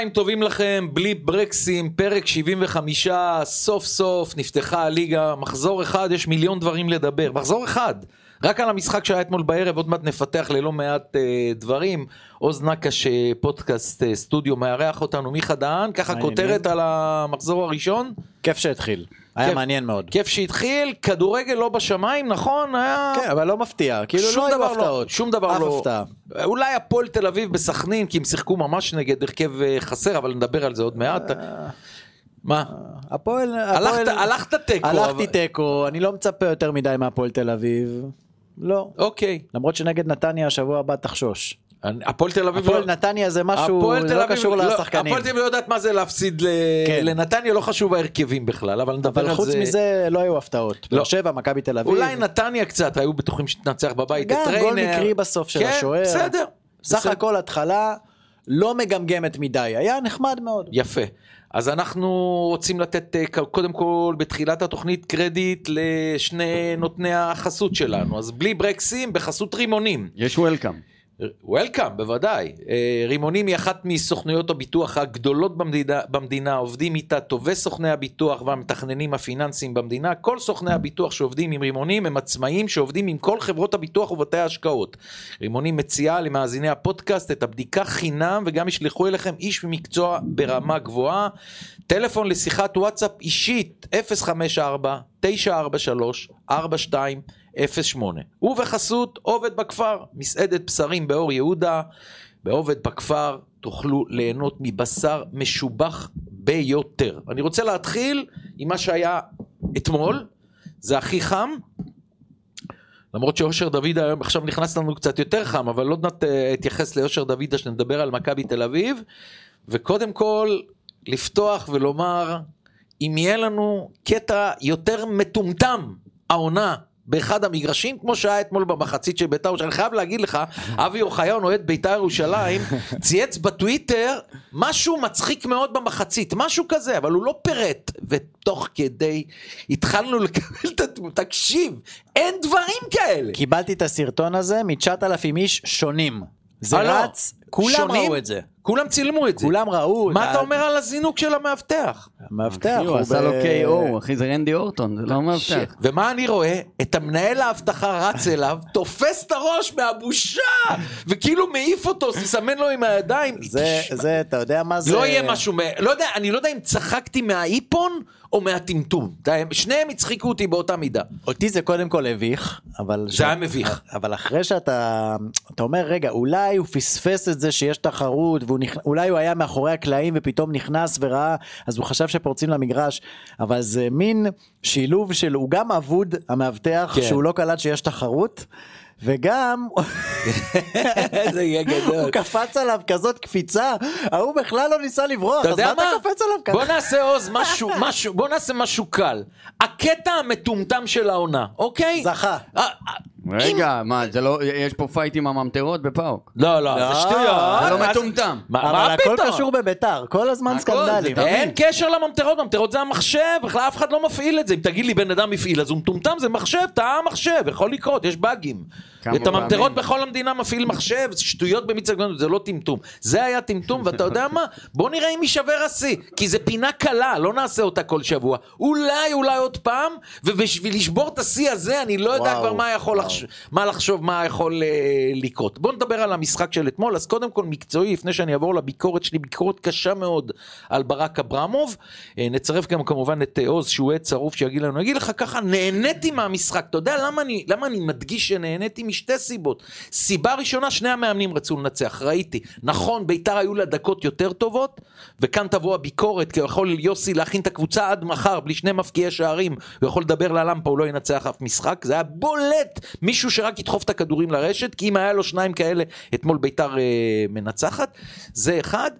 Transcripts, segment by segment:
צהריים טובים לכם, בלי ברקסים, פרק 75, סוף סוף נפתחה הליגה, מחזור אחד, יש מיליון דברים לדבר, מחזור אחד, רק על המשחק שהיה אתמול בערב, עוד מעט נפתח ללא מעט אה, דברים. עוז נקש, אה, פודקאסט אה, סטודיו, מארח אותנו, מיכה דהן, ככה. כותרת על המחזור הראשון. כיף שהתחיל, היה כיף. מעניין מאוד. כיף שהתחיל, כדורגל לא בשמיים, נכון? היה... כן, אבל לא מפתיע, כאילו שום לא דבר לא, הפתעות. שום דבר אף לא. הפתעה. אולי הפועל תל אביב בסכנין, כי הם שיחקו ממש נגד הרכב אה, חסר, אבל נדבר על זה עוד מעט. מה? הפועל, הלכת- הלכת תיקו. הלכתי אבל- תיקו, אני לא מצפה יותר מדי מהפועל תל אביב. לא. אוקיי. למרות שנגד נתניה השבוע הבא תחשוש. הפועל תל אביב הפועל לא- נתניה זה משהו, לא קשור לא- לשחקנים. הפועל תל אביב לא יודעת מה זה להפסיד ל- כן. לנתניה, לא חשוב ההרכבים בכלל, אבל נדבר אבל על חוץ זה. מזה לא היו הפתעות. לא. באר שבע, מכבי תל אביב. אולי נתניה קצת, היו בטוחים שתנצח בבית את גם. גול מקרי בסוף של כן, השוער. בסדר. סך. הכל התחלה לא מגמגמת מדי, היה נחמד מאוד. יפה. אז אנחנו רוצים לתת אה, קודם כל בתחילת התוכנית קרדיט לשני נותני החסות שלנו. אז בלי ברקסים בחסות רימונים. יש וולקאם. וולקאם, בוודאי. אה, רימונים היא אחת מסוכנויות הביטוח הגדולות במדינה, במדינה, עובדים איתה טובי סוכני הביטוח והמתכננים הפיננסיים במדינה. כל סוכני הביטוח שעובדים עם רימונים הם עצמאים שעובדים עם כל חברות הביטוח ובתי ההשקעות. רימונים מציעה למאזיני הפודקאסט את הבדיקה חינם וגם ישלחו אליכם איש מקצוע ברמה גבוהה. טלפון לשיחת וואטסאפ אישית 054-943-4208 ובחסות עובד בכפר, מסעדת בשרים באור יהודה, בעובד בכפר תוכלו ליהנות מבשר משובח ביותר. אני רוצה להתחיל עם מה שהיה אתמול, זה הכי חם, למרות שאושר דוידה היום עכשיו נכנס לנו קצת יותר חם, אבל עוד מעט אתייחס לאושר דוידה שנדבר על מכבי תל אביב, וקודם כל לפתוח ולומר, אם יהיה לנו קטע יותר מטומטם העונה באחד המגרשים, כמו שהיה אתמול במחצית של בית"ר ירושלים, אני חייב להגיד לך, אבי אוחיון אוהד בית"ר ירושלים, צייץ בטוויטר משהו מצחיק מאוד במחצית, משהו כזה, אבל הוא לא פירט, ותוך כדי התחלנו לקבל את התמונה, תקשיב, אין דברים כאלה. קיבלתי את הסרטון הזה מ-9,000 איש שונים. זה אה, לא. רץ, כולם שונים? ראו את זה. כולם צילמו את זה. כולם ראו. מה אתה אומר על הזינוק של המאבטח? המאבטח הוא עשה לו KO, אחי, זה רנדי אורטון, זה לא מאבטח. ומה אני רואה? את המנהל האבטחה רץ אליו, תופס את הראש מהבושה, וכאילו מעיף אותו, מסמן לו עם הידיים. זה, אתה יודע מה זה... לא יהיה משהו, לא יודע, אני לא יודע אם צחקתי מהאיפון או מהטמטום. שניהם הצחיקו אותי באותה מידה. אותי זה קודם כל הביך, אבל... זה היה מביך. אבל אחרי שאתה... אתה אומר, רגע, אולי הוא פספס את זה שיש תחרות, ואולי הוא היה מאחורי הקלעים ופתאום נכנס וראה, אז הוא חשב שפורצים למגרש, אבל זה מין שילוב של... הוא גם אבוד, המאבטח, כן. שהוא לא קלט שיש תחרות. וגם זה יהיה הוא גדול. קפץ עליו כזאת קפיצה, ההוא בכלל לא ניסה לברוח, אז מה אתה? קופץ עליו ככה? בוא נעשה עוז משהו, משהו, בוא נעשה משהו קל. הקטע המטומטם של העונה, אוקיי? זכה. רגע, מה, זה לא, יש פה fight עם הממטרות בפאוק. לא, לא, לא, זה שטויות. זה לא מה מטומטם. מה אבל מה הכל פתאום? קשור בביתר, כל הזמן סקנדלים. אין קשר לממטרות, ממטרות זה המחשב, בכלל אף אחד לא מפעיל את זה. אם תגיד לי בן אדם הפעיל אז הוא מטומטם, זה מחשב, טעה המחשב, יכול לקרות, יש באגים. את הממטרות. בכל המדינה מפעיל מחשב, שטויות במיץ עגבניות, זה לא טמטום. זה היה טמטום, ואתה יודע מה? בוא נראה אם יישבר השיא, כי זה פינה קלה, לא נעשה אותה כל שבוע. אולי, אולי עוד פעם, ובשביל לשבור את השיא הזה, אני לא יודע וואו, כבר מה יכול מה לחשוב, מה יכול אה, לקרות. בוא נדבר על המשחק של אתמול, אז קודם כל מקצועי, לפני שאני אעבור לביקורת שלי, ביקורת קשה מאוד על ברק אברמוב. אה, נצרף גם כמובן את אה, עוז, שהוא עד צרוף, שיגיד לנו, אני אגיד לך ככה, נהניתי מהמשחק. אתה יודע למה אני, למה אני מדגיש שנהניתי? משתי סיבות. סיבה ראשונה, שני המאמנים רצו לנצח, ראיתי. נכון, ביתר היו לה דקות יותר טובות, וכאן תבוא הביקורת, כי יכול יוסי להכין את הקבוצה עד מחר, בלי שני מפקיעי שערים, הוא יכול לדבר ללמפה, הוא לא ינצח אף משחק. זה היה בולט, מישהו שרק ידחוף את הכדורים לרשת, כי אם היה לו שניים כאלה, אתמול ביתר אה, מנצחת. זה אחד.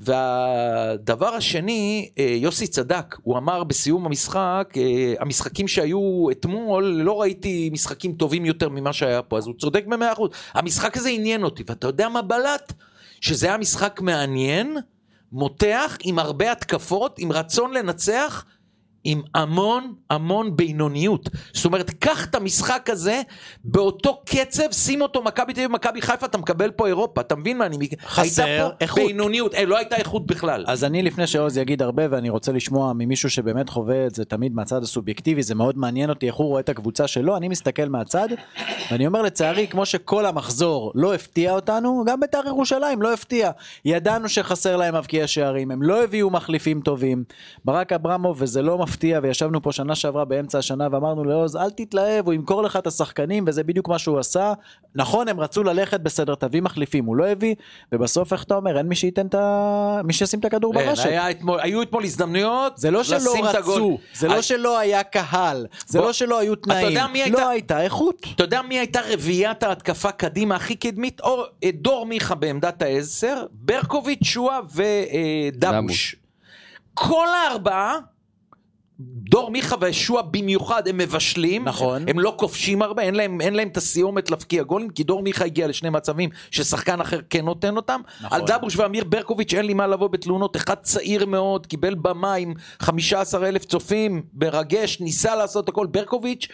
והדבר השני, אה, יוסי צדק, הוא אמר בסיום המשחק, אה, המשחקים שהיו אתמול, לא ראיתי משחקים טובים יותר ממה שהיה פה, אז הוא צודק במאה אחוז. המשחק הזה עניין אותי, ואתה יודע מה בלט? שזה היה משחק מעניין, מותח, עם הרבה התקפות, עם רצון לנצח, עם המון המון בינוניות. זאת אומרת, קח את המשחק הזה, באותו קצב, שים אותו מכבי תל אביב ומכבי חיפה, אתה מקבל פה אירופה, אתה מבין מה אני... חסר הייתה פה איכות. בינוניות, אה, לא הייתה איכות בכלל. אז אני לפני שעוז יגיד הרבה ואני רוצה לשמוע ממישהו שבאמת חווה את זה תמיד מהצד הסובייקטיבי זה מאוד מעניין אותי איך הוא רואה את הקבוצה שלו אני מסתכל מהצד ואני אומר לצערי כמו שכל המחזור לא הפתיע אותנו גם בית"ר ירושלים לא הפתיע ידענו שחסר להם מבקיעי שערים הם לא הביאו מחליפים טובים ברק אברמוב וזה לא מפתיע וישבנו פה שנה שעברה באמצע השנה ואמרנו לעוז אל תתלהב הוא ימכור לך את השחקנים וזה בדיוק מה שהוא עשה נכון הם רצו ללכת בסדר תביא מחליפים הוא לא הביא ובסוף איך אתה אומר אין מי שייתן את ה... מי שישים את הכדור כן, ברשת. אתמול, היו אתמול הזדמנויות זה לא שלא. רצו, זה לא שלא היה קהל, זה בוא, לא שלא היו תנאים, יודע מי הייתה- לא הייתה איכות. אתה יודע מי הייתה רביעיית ההתקפה קדימה הכי קדמית? אור, אה, דור מיכה בעמדת העשר, ברקוביץ', שועה ודבוש. דבוש. כל הארבעה, דור מיכה ושועה במיוחד, הם מבשלים. נכון. הם לא כובשים הרבה, אין להם, אין להם את הסיומת להבקיע גולים, כי דור מיכה הגיע לשני מצבים ששחקן אחר כן נותן אותם. נכון. על דבוש ואמיר ברקוביץ' אין לי מה לבוא בתלונות. אחד צעיר מאוד, קיבל במה עם 15 אלף צופים, מרגש, ניסה לעשות הכל. ברקוביץ',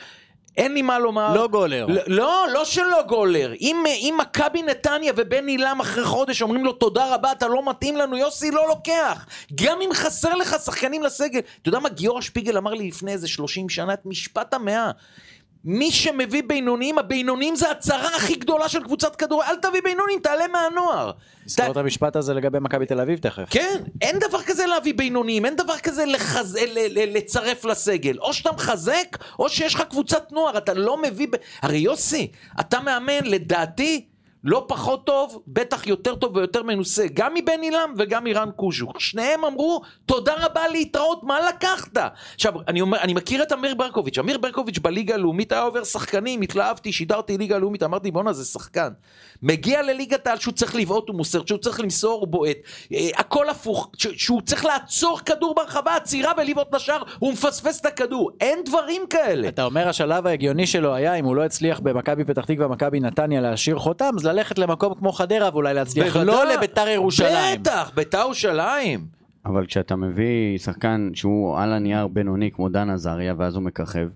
אין לי מה לומר. לא גולר. לא, לא, לא שלא גולר. אם, אם מכבי נתניה ובן עילם אחרי חודש אומרים לו תודה רבה, אתה לא מתאים לנו, יוסי לא לוקח. גם אם חסר לך שחקנים לסגל. אתה יודע מה גיורא שפיגל אמר לי לפני איזה 30 שנה את משפט המאה. מי שמביא בינוניים, הבינוניים זה הצרה הכי גדולה של קבוצת כדור. אל תביא בינוניים, תעלה מהנוער. תזכור ת- את המשפט הזה לגבי מכבי תל אביב תכף. כן, אין דבר כזה להביא בינוניים, אין דבר כזה לחז... ל- ל- לצרף לסגל. או שאתה מחזק, או שיש לך קבוצת נוער, אתה לא מביא... ב... הרי יוסי, אתה מאמן, לדעתי, לא פחות טוב, בטח יותר טוב ויותר מנוסה, גם מבן עילם וגם מרן קוז'וק. שניהם אמרו, תודה רבה להתראות, מה לקחת? עכשיו, אני, אומר, אני מכיר את אמיר ברקוביץ', אמיר ברקוביץ' בליגה הלאומית היה עובר שחקנים, התלהבתי, שידרתי ליגה לאומית, אמרתי, בואנה, זה שחקן. מגיע לליגת העל שהוא צריך לבעוט, הוא מוסר, שהוא צריך למסור, הוא בועט. אה, הכל הפוך, שהוא צריך לעצור כדור ברחבה, עצירה ולבעוט לשער, הוא מפספס את הכדור. אין דברים כאלה. אתה אומר השלב ההגיוני שלו היה אם הוא לא הצליח במכבי פתח תקווה ומכבי נתניה להשאיר חותם אז ללכת למקום כמו חדרה ואולי להצליח לא. לביתר ירושלים. בטח, ביתר ירושלים. אבל כשאתה מביא שחקן שהוא על הנייר בינוני כמו דן עזריה ואז הוא מככב.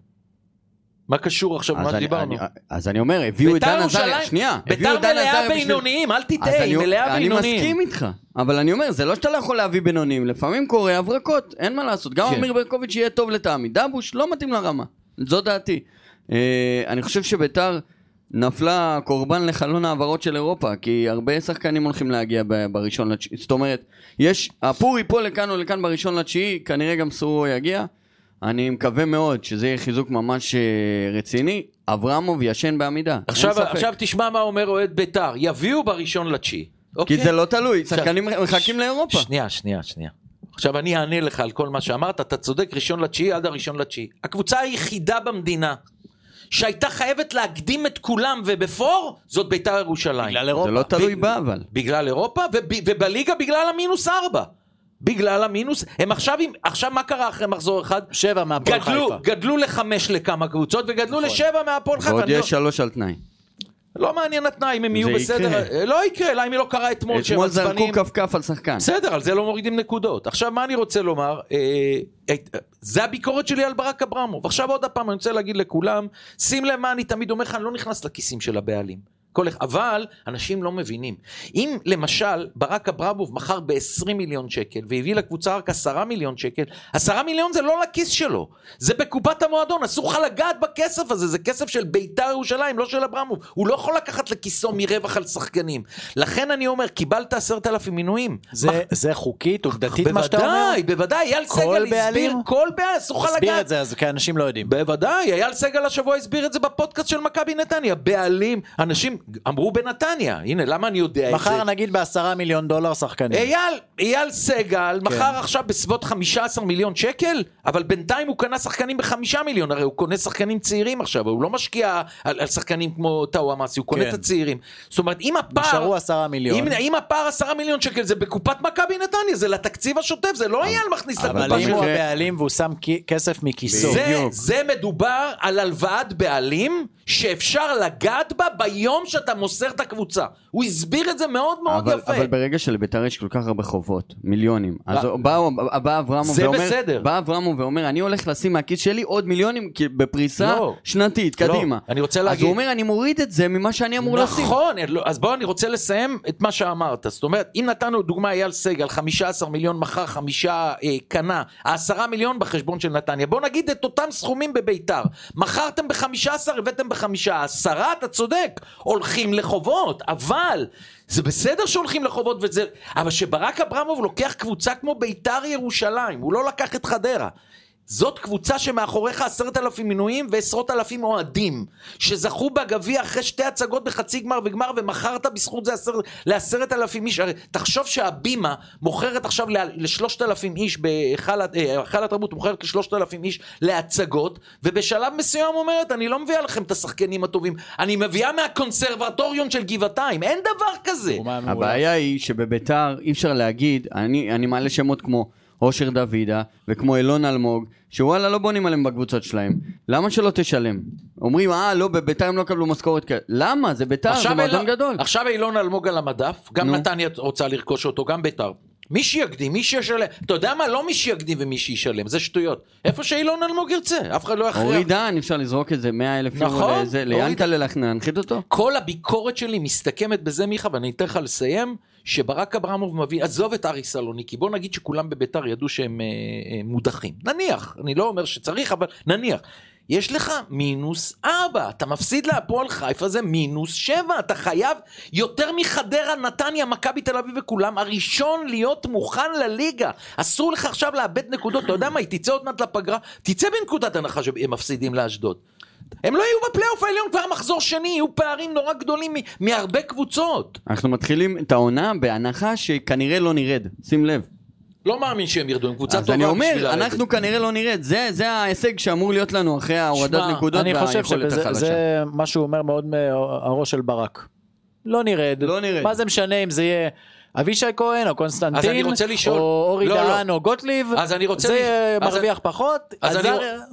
מה קשור עכשיו מה אני- שדיברנו? אני- אז אני אומר, הביאו את ביתר דן עזריה, שנייה, הביאו ביתר את דן מלאה עזריה בשביל- בינוניים, אל תטעה, היא אני- מלאה אני בינוניים. מסכים איתך, אבל אני אומר, זה לא שאתה לא יכול להביא בינונים, לפעמים קורה הברקות, אין מה לעשות. גם כן. אמיר ברקוביץ' יהיה טוב לטעמי, דבוש לא מתאים לרמה, זו דעתי. אה, אני חושב שביתר נפלה קורבן לחלון העברות של אירופה, כי הרבה שחקנים הולכים להגיע בראשון לתשיעי, זאת אומרת, יש, הפור ייפול לכאן או לכאן בראשון לתשיעי, כנראה גם סורו יגיע. אני מקווה מאוד שזה יהיה חיזוק ממש אה, רציני. אברמוב ישן בעמידה. אין עכשיו, ספק. עכשיו תשמע מה אומר אוהד ביתר, יביאו בראשון לתשיעי. כי אוקיי? זה לא תלוי, שחקנים מחכים לאירופה. שנייה, שנייה, שנייה. עכשיו אני אענה לך על כל מה שאמרת, אתה צודק, ראשון לתשיעי עד הראשון לתשיעי. הקבוצה היחידה במדינה שהייתה חייבת להקדים את כולם ובפור, זאת ביתר ירושלים. בגלל זה אירופה. לא תלוי ב- בה אבל. בגלל אירופה, וב, ובליגה בגלל המינוס ארבע. בגלל המינוס, הם עכשיו, עם- עכשיו מה קרה אחרי מחזור אחד? שבע מהפועל גדלו, חיפה. גדלו לחמש לכמה קבוצות וגדלו נכון. לשבע מהפועל חיפה. ועוד אני לא- יש שלוש על תנאי. לא מעניין התנאי אם הם יהיו בסדר. יקרה. לא יקרה, אלא אם היא לא קרה אתמול שהם אתמול זרקו עצבנים. כפכף על שחקן. בסדר, על זה לא מורידים נקודות. עכשיו, מה אני רוצה לומר? אה, אה, זה הביקורת שלי על ברק אברמוב. עכשיו עוד פעם, אני רוצה להגיד לכולם, שים לב מה אני תמיד אומר לך, אני לא נכנס לכיסים של הבעלים. כל אבל אנשים לא מבינים. אם למשל ברק אברמוב מכר ב-20 מיליון שקל והביא לקבוצה רק 10 מיליון שקל, 10 מיליון זה לא לכיס שלו, זה בקופת המועדון, אסור לך לגעת בכסף הזה, זה כסף של ביתר ירושלים, לא של אברמוב. הוא לא יכול לקחת לכיסו מרווח על שחקנים. לכן אני אומר, קיבלת 10,000 מינויים. זה- זה חוקית, עובדתית מה שאתה אומר? בוודאי, בוודאי, אייל סגל הסביר? כל בעלים, אסור לך לגעת. את זה אז כי אנשים לא יודעים. בוודאי, אייל סגל השבוע הסביר את זה בפודקאסט של מכבי נתניה. בעלים, אנשים אמרו בנתניה, הנה, למה אני יודע את זה? מחר נגיד בעשרה מיליון דולר שחקנים. אייל, אייל סגל כן. מכר עכשיו בסביבות 15 מיליון שקל, אבל בינתיים הוא קנה שחקנים בחמישה מיליון, הרי הוא קונה שחקנים צעירים עכשיו, הוא לא משקיע על, על שחקנים כמו טאו אמאסי, הוא קונה כן. את הצעירים. זאת אומרת, אם הפער... נשארו עשרה מיליון. אם, אם הפער עשרה מיליון שקל זה בקופת מכבי נתניה, זה לתקציב השוטף, זה לא אייל מכניס לקופה אבל אם שלו. הוא הבעלים והוא שם כסף מכיסו. זה. זה מדובר על הלוואת בעלים שאפשר לגעת בה ביום שאתה מוסר את הקבוצה. הוא הסביר את זה מאוד מאוד אבל, יפה. אבל ברגע שלביתר יש כל כך הרבה חובות, מיליונים, אז לא. בא, בא אברמוב ואומר, בסדר. בא אברמוב ואומר, אני הולך לשים מהכיס שלי עוד מיליונים בפריסה לא. שנתית, לא, קדימה. אני רוצה אז להגיד- הוא אומר, אני מוריד את זה ממה שאני אמור לשים. נכון, לא, אז בוא אני רוצה לסיים את מה שאמרת. זאת אומרת, אם נתנו דוגמה אייל סגל, 15 מיליון מכר, חמישה אה, קנה, העשרה מיליון בחשבון של נתניה. בוא נגיד את אותם סכומים בביתר. מכרתם ב-15, הבאתם בחמישה. עשרה, אתה צודק, הולכים לחובות, אבל... זה בסדר שהולכים לחובות וזה, אבל שברק אברמוב לוקח קבוצה כמו ביתר ירושלים, הוא לא לקח את חדרה. זאת קבוצה שמאחוריך עשרת אלפים מינויים ועשרות אלפים אוהדים שזכו בגביע אחרי שתי הצגות בחצי גמר וגמר ומכרת בזכות זה עשר, לעשרת אלפים איש. הרי תחשוב שהבימה מוכרת עכשיו לשלושת אלפים איש בהיכל אה, התרבות מוכרת לשלושת אלפים איש להצגות ובשלב מסוים אומרת אני לא מביאה לכם את השחקנים הטובים אני מביאה מהקונסרבטוריון של גבעתיים. אין דבר כזה. הבעיה היא שבביתר אי אפשר להגיד, אני, אני מעלה שמות כמו אושר דוידה וכמו אילון אלמוג, שוואלה לא בונים עליהם בקבוצות שלהם. למה שלא תשלם? אומרים, אה, לא, בביתר הם לא קבלו משכורת כאלה. למה? זה ביתר, זה מועדון אילון- גדול. עכשיו אילון אלמוג על המדף, גם נו. נתניה רוצה לרכוש אותו, גם ביתר. מי שיקדים, מי שישלם, אתה יודע מה? לא מי שיקדים ומי שישלם, זה שטויות. איפה שאילון אלמוג ירצה, אף אחד לא יכריח. אורי דן, אפשר לזרוק את זה 100 אלף נכון, ליאנקלה להנחית אותו? כל הביקורת שלי מסתכמת בזה, מיכה, ואני אתן לך לסיים, שברק אברמוב מביא, עזוב את אריס סלוניקי, בוא נגיד שכולם בביתר ידעו שהם אה, אה, מודחים. נניח, אני לא אומר שצריך, אבל נניח. יש לך מינוס ארבע, אתה מפסיד להפועל חיפה זה מינוס שבע, אתה חייב יותר מחדרה, נתניה, מכבי תל אביב וכולם, הראשון להיות מוכן לליגה. אסור לך עכשיו לאבד נקודות, אתה יודע מה, היא תצא עוד מעט לפגרה, תצא בנקודת הנחה שהם מפסידים לאשדוד. הם לא יהיו בפלייאוף העליון כבר מחזור שני, יהיו פערים נורא גדולים מהרבה קבוצות. אנחנו מתחילים את העונה בהנחה שכנראה לא נרד, שים לב. לא מאמין שהם ירדו, הם קבוצה אז טובה אני בשביל אומר, לרדת. אנחנו כנראה לא נרד, זה, זה ההישג שאמור להיות לנו אחרי ההורדת נקודות אני חושב והיכולת שזה החלשה. זה מה שהוא אומר מאוד מהראש של ברק. לא נרד. לא נרד. מה זה משנה אם זה יהיה אבישי כהן או אז קונסטנטין לשאול- או אורי לא, לא. דהן או גוטליב. אז אני רוצה זה לש- אז מרוויח פחות. אז אז אני,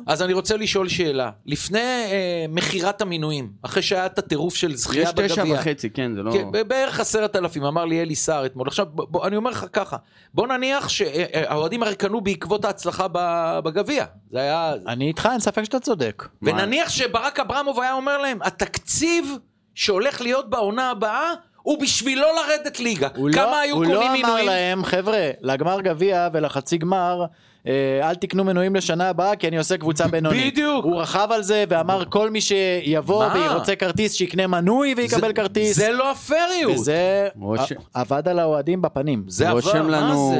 אז אני רוצה לשאול שאלה, לפני אה, מכירת המינויים, אחרי שהיה את הטירוף של זכייה יש תשע בגביע, וחצי, כן, זה לא... כן, בערך עשרת אלפים, אמר לי אלי סער אתמול. עכשיו, בוא, בוא, אני אומר לך ככה, בוא נניח שהאוהדים הרי קנו בעקבות ההצלחה ב- בגביע. זה היה... אני איתך, אין ספק שאתה צודק. מה? ונניח שברק אברמוב היה אומר להם, התקציב שהולך להיות בעונה הבאה, הוא בשביל לא לרדת ליגה. הוא כמה לא, היו הוא קונים לא אמר מינויים? להם, חבר'ה, לגמר גביע ולחצי גמר, אה, אל תקנו מנויים לשנה הבאה כי אני עושה קבוצה בינונית. בדיוק. הוא רכב על זה ואמר כל מי שיבוא מה? וירוצה כרטיס שיקנה מנוי ויקבל זה- כרטיס. זה לא הפריות. וזה רוש- ע- עבד על האוהדים בפנים. זה עבר, רושם מה לנו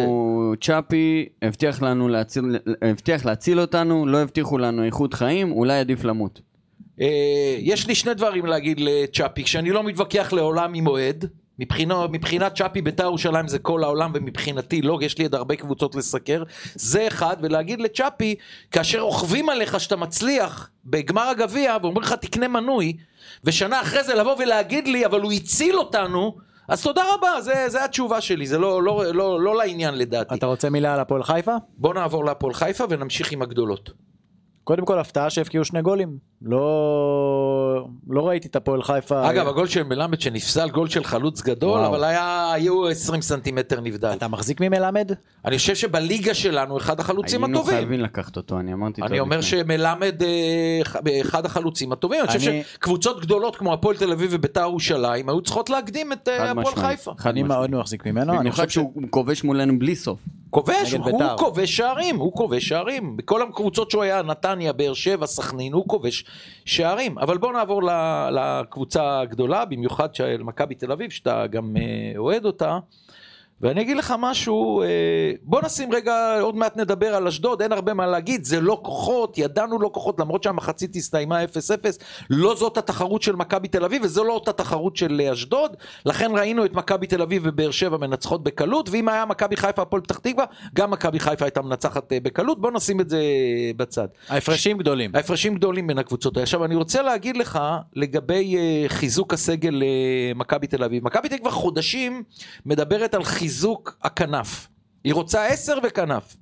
צ'אפי, הבטיח לנו להציל, הבטיח להציל אותנו, לא הבטיחו לנו איכות חיים, אולי עדיף למות. אה, יש לי שני דברים להגיד לצ'אפי, שאני לא מתווכח לעולם עם אוהד. מבחינה, מבחינת צ'אפי בית"ר ירושלים זה כל העולם ומבחינתי לא, יש לי עוד הרבה קבוצות לסקר. זה אחד, ולהגיד לצ'אפי, כאשר רוכבים עליך שאתה מצליח בגמר הגביע ואומרים לך תקנה מנוי, ושנה אחרי זה לבוא ולהגיד לי אבל הוא הציל אותנו, אז תודה רבה, זה, זה התשובה שלי, זה לא, לא, לא, לא לעניין לדעתי. אתה רוצה מילה על הפועל חיפה? בוא נעבור להפועל חיפה ונמשיך עם הגדולות. קודם כל הפתעה שהבקיעו שני גולים. לא, לא ראיתי את הפועל חיפה. אגב, הגול של מלמד שנפסל, גול של חלוץ גדול, וואו. אבל היה, היו 20 סנטימטר נבדל. אתה מחזיק ממלמד? אני חושב שבליגה שלנו אחד החלוצים היינו הטובים. חייבים לקחת אותו, אני אמרתי אני אומר שמלמד אה, ח- אחד החלוצים הטובים. אני חושב אני- שקבוצות גדולות כמו הפועל תל אביב וביתר ירושלים היו צריכות להקדים את אה, הפועל חיפה. אני מאוד מחזיק ממנו. אני במיוחד חושב שהוא כובש מולנו בלי סוף. כובש, הוא. כובש שערים, הוא כובש שערים. בכל הקבוצות שהוא היה, נתניה, באר שבע, סכנין, הוא כובש שערים. אבל בוא נעבור לקבוצה הגדולה, במיוחד של מכבי תל אביב, שאתה גם אה, אוהד אותה. ואני אגיד לך משהו, אה, בוא נשים רגע, עוד מעט נדבר על אשדוד, אין הרבה מה להגיד, זה לא כוחות, ידענו לא כוחות, למרות שהמחצית הסתיימה 0-0, לא זאת התחרות של מכבי תל אביב וזו לא אותה תחרות של אה, אשדוד, לכן ראינו את מכבי תל אביב ובאר שבע מנצחות בקלות, ואם היה מכבי חיפה הפועל פתח תקווה, גם מכבי חיפה הייתה מנצחת אה, בקלות, בוא נשים את זה בצד. ההפרשים גדולים. ההפרשים גדולים בין הקבוצות. עכשיו אני רוצה להגיד לך לגבי חיזוק הסגל אה, מכבי תל אביב. מכבי תל אביב כבר חודשים מדברת על חיזוק הכנף. היא רוצה עשר וכנף.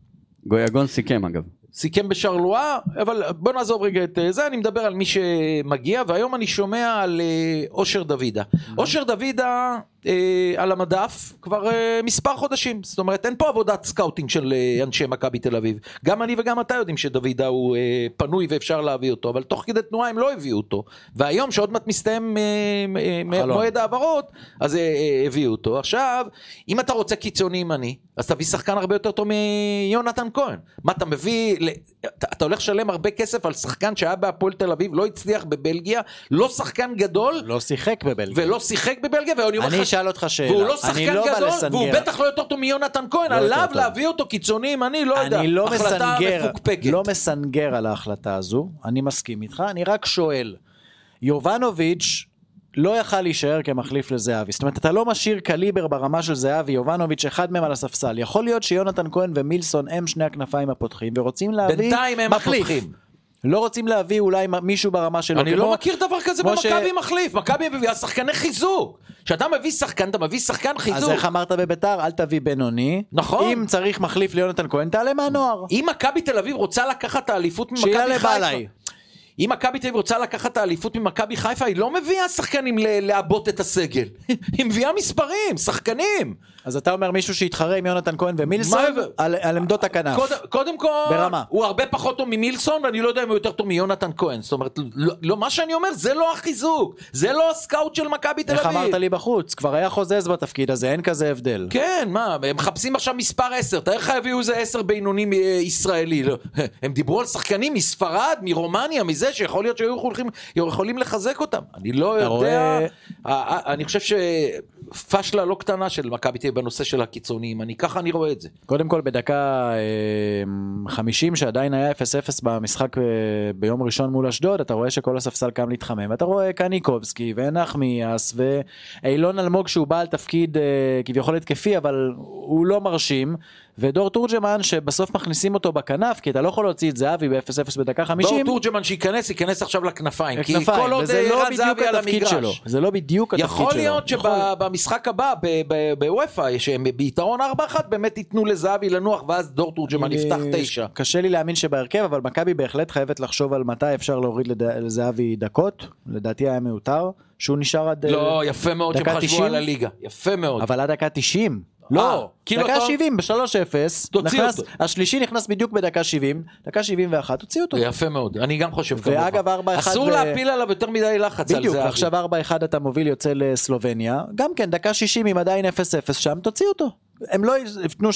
ג'וגון סיכם אגב. סיכם בשרלואה, אבל בוא נעזוב רגע את אה, זה, אני מדבר על מי שמגיע, והיום אני שומע על אה, אושר דוידה. אושר דוידה אה, על המדף כבר אה, מספר חודשים, זאת אומרת אין פה עבודת סקאוטינג של אה, אנשי מכבי תל אביב. גם אני וגם אתה יודעים שדוידה הוא אה, פנוי ואפשר להביא אותו, אבל תוך כדי תנועה הם לא הביאו אותו. והיום שעוד מעט מסתיים אה, אה. מועד העברות, אז אה, אה, הביאו אותו. עכשיו, אם אתה רוצה קיצוני ימני, אז תביא שחקן הרבה יותר טוב מיונתן כהן. מה אתה מביא, אתה, אתה הולך לשלם הרבה כסף על שחקן שהיה בהפועל תל אביב, לא הצליח בבלגיה, לא שחקן גדול, לא שיחק בבלגיה. ולא שיחק בבלגיה, ואני אומר אני לך, אשאל אותך שאלה. והוא לא אני שחקן לא גדול. והוא בטח לא יותר טוב מיונתן כהן, לא עליו. להביא אותו קיצוני ימני, לא יודע, אני לא החלטה מסנגר, מפוקפקת. לא מסנגר על ההחלטה הזו, אני מסכים איתך, אני רק שואל, יובנוביץ' לא יכל להישאר כמחליף לזהבי, זאת אומרת אתה לא משאיר קליבר ברמה של זהבי, יובנוביץ' אחד מהם על הספסל, יכול להיות שיונתן כהן ומילסון הם שני הכנפיים הפותחים ורוצים להביא בינתיים הם מחליף. הפותחים. לא רוצים להביא אולי מישהו ברמה שלו, אני כמו- לא מכיר דבר כזה כמו ש- במכבי מחליף, מכבי מביאה שחקני חיזוק. כשאתה מביא שחקן, אתה מביא שחקן אז חיזוק. איך אמרת בביתר, אל תביא בינוני, נכון. אם צריך מחליף ליונתן כהן תעלה מהנוער, אם מכבי תל אביב רוצה לקחת את האליפות ממכבי שיעלה חיפה, בעליי. אם מכבי תל אביב רוצה לקחת את האליפות ממכבי חיפה, היא לא מביאה שחקנים לעבות את הסגל. היא מביאה מספרים, שחקנים. אז אתה אומר מישהו שיתחרה עם יונתן כהן ומילסון? על, על עמדות הכנף. קודם, קודם כל, ברמה. הוא הרבה פחות טוב ממילסון, ואני לא יודע אם הוא יותר טוב מיונתן כהן. זאת אומרת, לא, לא, מה שאני אומר, זה לא החיזוק. זה לא הסקאוט של מכבי תל איך אביב. אמרת לי בחוץ? כבר היה חוזז בתפקיד הזה, אין כזה הבדל. כן, מה, הם מחפשים עכשיו מספר 10, תאר לך יביאו איזה 10 בינוני אה, ישראלי. לא. הם דיברו על שחקנים מספרד, מרומניה, מזה, שיכול להיות שהיו יכולים, יכולים לחזק אותם. אני לא יודע, רואה- אה, אה, אני חושב שפשלה לא קטנה של מכבי תל בנושא של הקיצוניים, אני ככה אני רואה את זה. קודם כל בדקה אה, 50 שעדיין היה 0-0 במשחק אה, ביום ראשון מול אשדוד, אתה רואה שכל הספסל קם להתחמם, ואתה רואה קניקובסקי ונחמיאס ואילון אלמוג שהוא בעל תפקיד אה, כביכול התקפי אבל הוא לא מרשים. ודור תורג'מן שבסוף מכניסים אותו בכנף כי אתה לא יכול להוציא את זהבי ב-0-0 בדקה דור 50. תורג'מן שייכנס, ייכנס עכשיו לכנפיים. כי כל עוד אה, לא ערן בדיוק זהבי על המגרש. שלו, זה לא בדיוק התפקיד שלו. יכול להיות. שבמשחק הבא ב- ב- בוופא, שהם ביתרון 4-1, באמת ייתנו לזהבי לנוח, ואז דור תורג'מן יפתח אה, תשע. קשה לי להאמין שבהרכב, אבל מכבי בהחלט חייבת לחשוב על מתי אפשר להוריד לזהבי דקות, לדעתי היה מיותר, שהוא נשאר עד... אה, לא, יפה מאוד שהם חשבו 90? על הליגה. יפה מאוד. אבל עד דקה 90. אה, לא, כאילו דקה אתה- 70 ב-3-0, תוציא נכנס-. השלישי נכנס בדיוק בדקה 70, דקה 71, תוציא אותו. יפה מאוד, אני גם חושב כמוך. ואגב, 4-1 אסור ב- להפיל עליו יותר מדי לחץ על בדיוק, זהבי. ועכשיו 4-1 אתה מוביל יוצא לסלובניה, גם כן דקה 60 אם עדיין 0-0 שם, תוציא אותו. הם לא יפנו 3-0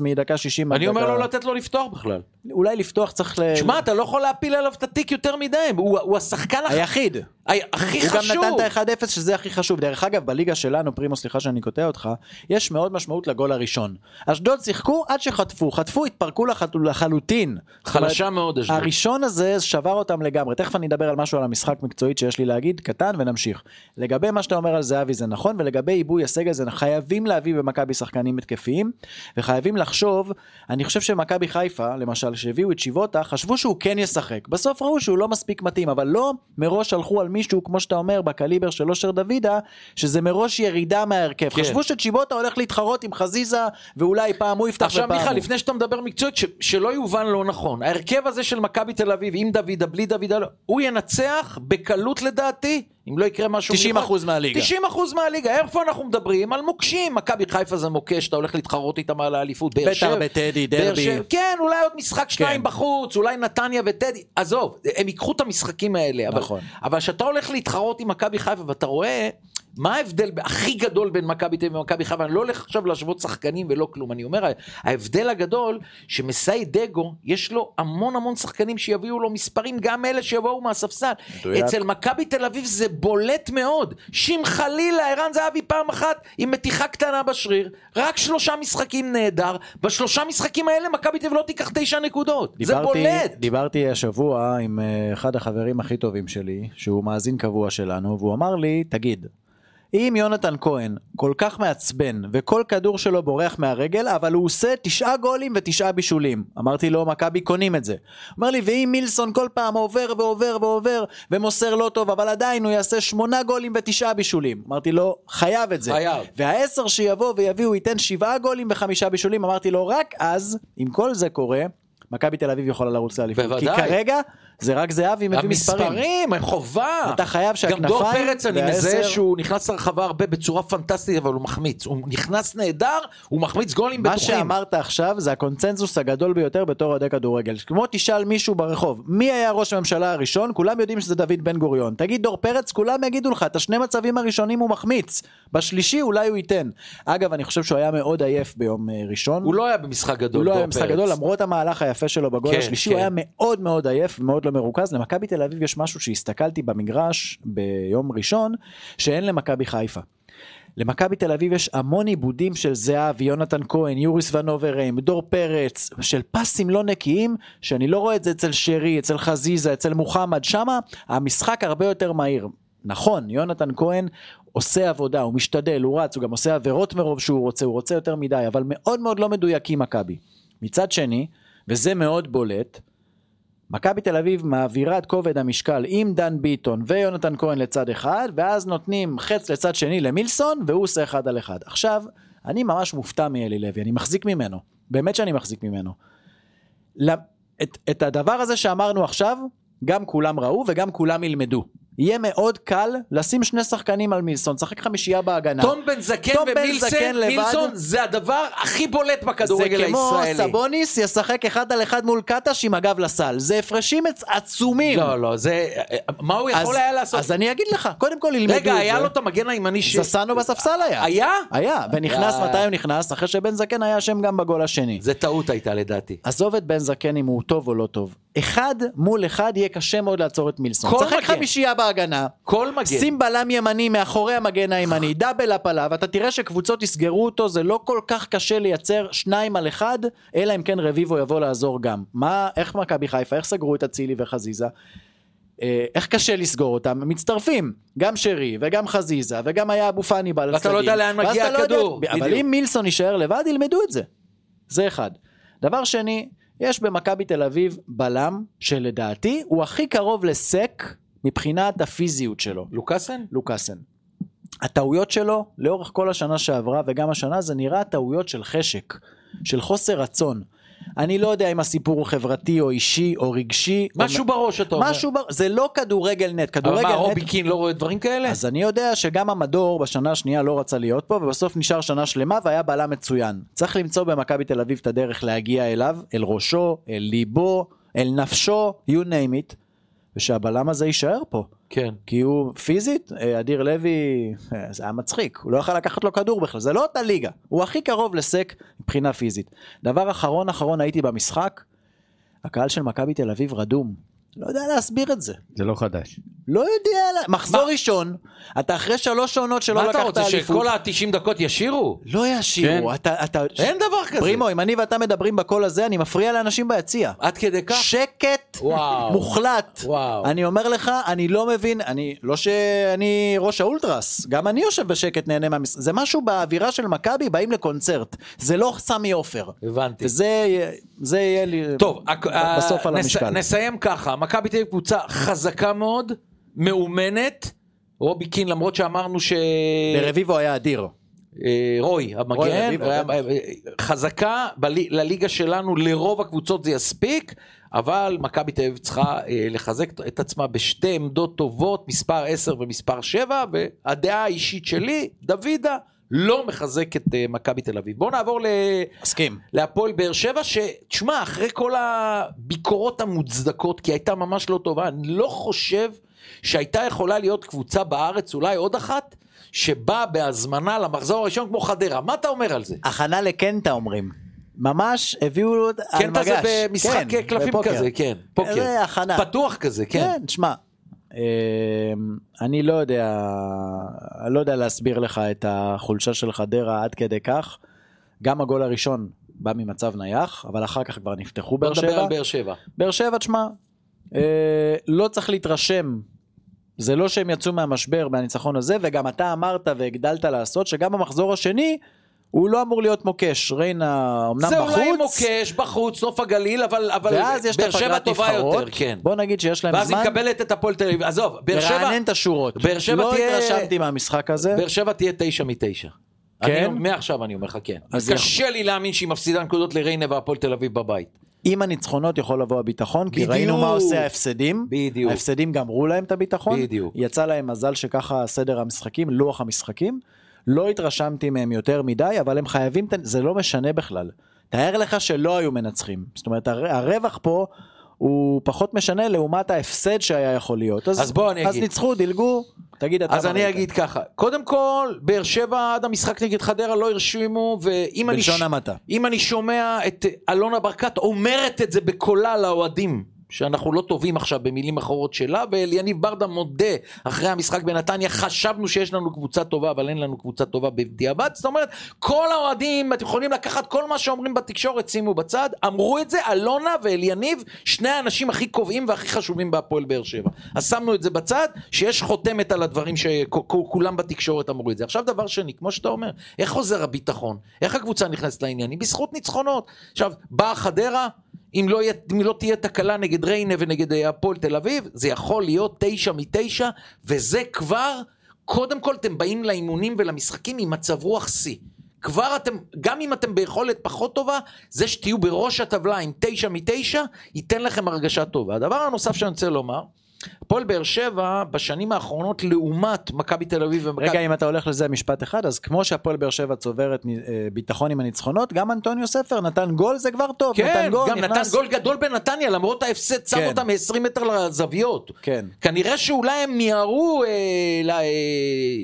מדקה 60 עד אני אומר דקה- לא לתת לו לפתוח בכלל. אולי לפתוח צריך ל... שמע, אתה לא יכול להפיל עליו את התיק יותר מדי, הוא השחקן היחיד. הכי הוא גם חשוב. נתן את ה-1-0 שזה הכי חשוב. דרך אגב, בליגה שלנו, פרימו, סליחה שאני קוטע אותך, יש מאוד משמעות לגול הראשון. אשדוד שיחקו עד שחטפו, חטפו, התפרקו לח... לחלוטין. חלשה מאוד אשדוד. הראשון הזה שבר אותם לגמרי. תכף אני אדבר על משהו על המשחק מקצועית שיש לי להגיד, קטן ונמשיך. לגבי מה שאתה אומר על זהבי זה נכון, ולגבי עיבוי הסגל זה חייבים להביא במכבי שחקנים התקפיים, וחייבים לחשוב, אני חושב שמכבי חיפה, למשל, שהביאו את שיבוטה, חשבו שהוא כן ישחק. בסוף ראו שהוא לא מספיק מתאים, אבל לא מראש הלכו על מישהו, כמו שאתה אומר, בקליבר של אושר דוידה, שזה מראש ירידה מההרכב. כן. חשבו שצ'יבוטה הולך להתחרות עם חזיזה, ואולי פעם הוא יפתח עכשיו ופעם מיכה, הוא. לפני שאתה מדבר מקצועית, ש- שלא יובן לא נכון. ההרכב הזה של מכבי תל אביב, עם דוידה, בלי דוידה, לא- הוא ינצח בקלות לדעתי, אם לא יקרה משהו 90% מהליגה. 90% מהליגה. איפה אנחנו מדברים? על מוקשים. מכבי חיפה זה מוקש, אתה הולך להתחרות איתם על האליפות. באר בית"ר שבע- בטדי, באר דרבי. שבע- כן, אולי עוד משחק שניים כן. בחוץ, אולי נתניה וטדי. עזוב, הם ייקחו את המשחקים האלה. אבל- נכון. אבל כשאתה הולך להתחרות עם מכבי חיפה ואתה רואה... מה ההבדל הכי גדול בין מכבי תל אביב ומכבי חיפה? אני לא הולך עכשיו להשוות שחקנים ולא כלום. אני אומר, ההבדל הגדול, שמסאי דגו, יש לו המון המון שחקנים שיביאו לו מספרים, גם אלה שיבואו מהספסל. מדויק. אצל מכבי תל אביב זה בולט מאוד. שאם חלילה ערן זהבי פעם אחת עם מתיחה קטנה בשריר, רק שלושה משחקים נהדר, בשלושה משחקים האלה מכבי תל אביב לא תיקח תשע נקודות. זה דיברתי, בולט. דיברתי השבוע עם אה, אחד החברים הכי טובים שלי, שהוא מאזין קבוע שלנו, והוא אמר לי, תגיד, אם יונתן כהן כל כך מעצבן וכל כדור שלו בורח מהרגל אבל הוא עושה תשעה גולים ותשעה בישולים אמרתי לו מכבי קונים את זה אומר לי ואם מילסון כל פעם עובר ועובר ועובר ומוסר לא טוב אבל עדיין הוא יעשה שמונה גולים ותשעה בישולים אמרתי לו חייב את זה חייב. והעשר שיבוא ויביא הוא ייתן שבעה גולים וחמישה בישולים אמרתי לו רק אז אם כל זה קורה מכבי תל אביב יכולה לרוץ לאליפות. כי בוודאי. כרגע זה רק זהבי מביא מספרים. המספרים, חובה. אתה חייב גם דור שהכנפיים פרץ, אני מזהה שהוא נכנס לרחבה הרבה בצורה פנטסטית, אבל הוא מחמיץ. הוא נכנס נהדר, הוא מחמיץ גולים מה בטוחים. שאמרת עכשיו זה הקונצנזוס הגדול ביותר בתור אוהדי כדורגל. כמו תשאל מישהו ברחוב, מי היה ראש הממשלה הראשון? כולם יודעים שזה דוד בן גוריון. תגיד דור פרץ, כולם יגידו לך, את השני מצבים הראשונים הוא מחמיץ. בשלישי אולי הוא ייתן. אגב, אני חושב שהוא היה מאוד עייף ביום אה, ראשון. הוא לא היה במשחק גדול, הוא לא דור היה משחק פרץ. גדול למרות המהלך היפה שלו בגול כן, השלישי כן. הוא היה מאוד מאוד עייף ומאוד לא מרוכז למכבי תל אביב יש משהו שהסתכלתי במגרש ביום ראשון שאין למכבי חיפה. למכבי תל אביב יש המון עיבודים של זהב, יונתן כהן, יוריס ונוברם, דור פרץ, של פסים לא נקיים, שאני לא רואה את זה אצל שרי, אצל חזיזה, אצל מוחמד, שמה המשחק הרבה יותר מהיר. נכון, יונתן כהן עושה עבודה, הוא משתדל, הוא רץ, הוא גם עושה עבירות מרוב שהוא רוצה, הוא רוצה יותר מדי, אבל מאוד מאוד לא מדויקים מכבי. מצד שני, וזה מאוד בולט, מכבי תל אביב מעבירה את כובד המשקל עם דן ביטון ויונתן כהן לצד אחד, ואז נותנים חץ לצד שני למילסון, והוא עושה אחד על אחד. עכשיו, אני ממש מופתע מאלי לוי, אני מחזיק ממנו, באמת שאני מחזיק ממנו. את, את הדבר הזה שאמרנו עכשיו, גם כולם ראו וגם כולם ילמדו. יהיה מאוד קל לשים שני שחקנים על מילסון, שחק חמישייה בהגנה. תום בן זקן תום ומילסון, זקן לבד. מילסון זה הדבר הכי בולט זה בכדורגל כמו הישראלי. סבוניס ישחק אחד על אחד מול קטש עם הגב לסל. זה הפרשים עצ- עצומים. לא, לא, זה... מה הוא יכול אז- היה לעשות? אז אני אגיד לך, קודם כל ילמדו את רגע, זה. היה לו את המגן הימני ש... זסנו בספסל היה. היה? היה, ונכנס, אה. מתי הוא נכנס? אחרי שבן זקן היה אשם גם בגול השני. זה טעות הייתה לדעתי. עזוב את בן זקן אם הוא טוב או לא טוב. אחד מול אחד יהיה קשה מאוד לעצור את מילסון. מגן. חמישייה בהגנה. כל מגן. שים בלם ימני מאחורי המגן הימני, דאבל הפלה, ואתה תראה שקבוצות יסגרו אותו, זה לא כל כך קשה לייצר שניים על אחד, אלא אם כן רביבו יבוא לעזור גם. מה, איך מכבי חיפה, איך סגרו את אצילי וחזיזה? אה, איך קשה לסגור אותם? הם מצטרפים, גם שרי וגם חזיזה וגם היה אבו פאני בעל ואתה לא יודע לאן מגיע אתה לא יודע- הכדור, אבל. אם מילסון יישאר לבד, ילמדו את זה. זה אחד. דבר שני, יש במכבי תל אביב בלם שלדעתי הוא הכי קרוב לסק מבחינת הפיזיות שלו. לוקאסן? לוקאסן. הטעויות שלו לאורך כל השנה שעברה וגם השנה זה נראה טעויות של חשק, של חוסר רצון. אני לא יודע אם הסיפור הוא חברתי או אישי או רגשי. משהו או... בראש אתה אומר. משהו בר... זה לא כדורגל נט, אבל כדורגל מה, נט. רובי קין לא רואה דברים כאלה? אז אני יודע שגם המדור בשנה השנייה לא רצה להיות פה ובסוף נשאר שנה שלמה והיה בלם מצוין. צריך למצוא במכבי תל אביב את הדרך להגיע אליו, אל ראשו, אל ליבו, אל נפשו, you name it, ושהבלם הזה יישאר פה. כן. כי הוא פיזית, אה, אדיר לוי, אה, זה היה מצחיק, הוא לא יכל לקחת לו כדור בכלל, זה לא אותה ליגה, הוא הכי קרוב לסק מבחינה פיזית. דבר אחרון אחרון הייתי במשחק, הקהל של מכבי תל אביב רדום, לא יודע להסביר את זה. זה לא חדש. לא יודע, מחזור מה? ראשון, אתה אחרי שלוש עונות שלא מה אתה לקחת רוצה, אליפות, שכל ה-90 דקות ישירו? לא ישירו, כן. אתה, אתה, אין דבר כזה. פרימו, אם אני ואתה מדברים בקול הזה, אני מפריע לאנשים ביציע. עד כדי כך? שקט וואו. מוחלט. וואו. אני אומר לך, אני לא מבין, אני, לא שאני ראש האולטרס, גם אני יושב בשקט נהנה מהמשחק, זה משהו באווירה של מכבי, באים לקונצרט, זה לא סמי עופר. הבנתי. וזה זה יהיה לי טוב, בסוף על נס- המשקל. נסיים ככה, מכבי תל אביב קבוצה חזקה מאוד, מאומנת, רובי קין למרות שאמרנו ש... ברביבו היה אדיר. אה, רוי המגן, כן. אה, חזקה בלי- לליגה שלנו לרוב הקבוצות זה יספיק אבל מכבי תל אביב צריכה אה, לחזק את עצמה בשתי עמדות טובות מספר 10 ומספר 7 והדעה האישית שלי דוידה לא מחזק את מכבי תל אביב. בואו נעבור ל... מסכים. להפועל באר שבע, שתשמע, אחרי כל הביקורות המוצדקות, כי הייתה ממש לא טובה, אני לא חושב שהייתה יכולה להיות קבוצה בארץ, אולי עוד אחת, שבאה בהזמנה למחזור הראשון כמו חדרה. מה אתה אומר על זה? הכנה לקנטה אומרים. ממש הביאו לו על קנטה מגש. זה במשחק כן, קלפים בפוקר. כזה, כן, פוקר. זה הכנה. פתוח כזה, כן. כן, תשמע, אמ, אני לא יודע, לא יודע להסביר לך את החולשה של חדרה עד כדי כך. גם הגול הראשון בא ממצב נייח, אבל אחר כך כבר נפתחו בוא באר נדבר שבע. על באר שבע. באר שבע, תשמע, אה, לא צריך להתרשם. זה לא שהם יצאו מהמשבר מהניצחון הזה, וגם אתה אמרת והגדלת לעשות שגם במחזור השני הוא לא אמור להיות מוקש. ריינה אמנם זה בחוץ, אולי מוקש, בחוץ, נוף הגליל, אבל אבל ואז יש את באר שבע הפגרת טובה נבחרות. יותר, כן. בוא נגיד שיש להם ואז היא זמן מקבלת את הפועל תל אביב. עזוב, באר שבע... לרענן את השורות. באר שבע לא תהיה- התרשמתי מהמשחק הזה. באר שבע תהיה תשע מתשע. כן? אני, מעכשיו אני אומר לך כן. אז קשה לי להאמין שהיא מפסידה נקודות לריינה והפועל תל אביב בבית. עם הניצחונות יכול לבוא הביטחון, כי בדיוק. ראינו מה עושה ההפסדים. בדיוק. ההפסדים גמרו להם את הביטחון. בדיוק. יצא להם מזל שככה סדר המשחקים, לוח המשחקים. לא התרשמתי מהם יותר מדי, אבל הם חייבים, זה לא משנה בכלל. תאר לך שלא היו מנצחים. זאת אומרת, הר- הרווח פה הוא פחות משנה לעומת ההפסד שהיה יכול להיות. אז בוא אני אז אגיד. ניצחו, דילגו, תגיד אתה. אז אני. אגיד ככה, קודם כל, באר שבע עד המשחק נגד חדרה לא הרשימו, ואם אני, ש... אם אני שומע את אלונה ברקת אומרת את זה בקולה לאוהדים, שאנחנו לא טובים עכשיו במילים אחרות שלה, ואליניב ברדה מודה אחרי המשחק בנתניה, חשבנו שיש לנו קבוצה טובה, אבל אין לנו קבוצה טובה בדיעבד, זאת אומרת, כל האוהדים, אתם יכולים לקחת כל מה שאומרים בתקשורת, שימו בצד, אמרו את זה אלונה ואליניב, שני האנשים הכי קובעים והכי חשובים בהפועל באר שבע. אז שמנו את זה בצד, שיש חותמת על הדברים שכולם בתקשורת אמרו את זה. עכשיו דבר שני, כמו שאתה אומר, איך חוזר הביטחון? איך הקבוצה נכנסת לעניינים? בזכות ניצחונות. עכשיו, באה חדרה, אם לא, יהיה, אם לא תהיה תקלה נגד ריינה ונגד אה, הפועל תל אביב, זה יכול להיות תשע מתשע, וזה כבר, קודם כל אתם באים לאימונים ולמשחקים עם מצב רוח שיא. כבר אתם, גם אם אתם ביכולת פחות טובה, זה שתהיו בראש הטבלה עם תשע מתשע, ייתן לכם הרגשה טובה. הדבר הנוסף שאני רוצה לומר, הפועל באר שבע בשנים האחרונות לעומת מכבי תל אביב ומכבי... רגע, אם אתה הולך לזה משפט אחד, אז כמו שהפועל באר שבע צוברת אה, ביטחון עם הניצחונות, גם אנטוניו ספר נתן גול, זה כבר טוב. כן, נתן גול, גם נתן נכנס... גול גדול בנתניה, למרות ההפסד, שם כן. אותם מ-20 מטר לזוויות. כן. כנראה שאולי הם מיהרו אה, לה, אה,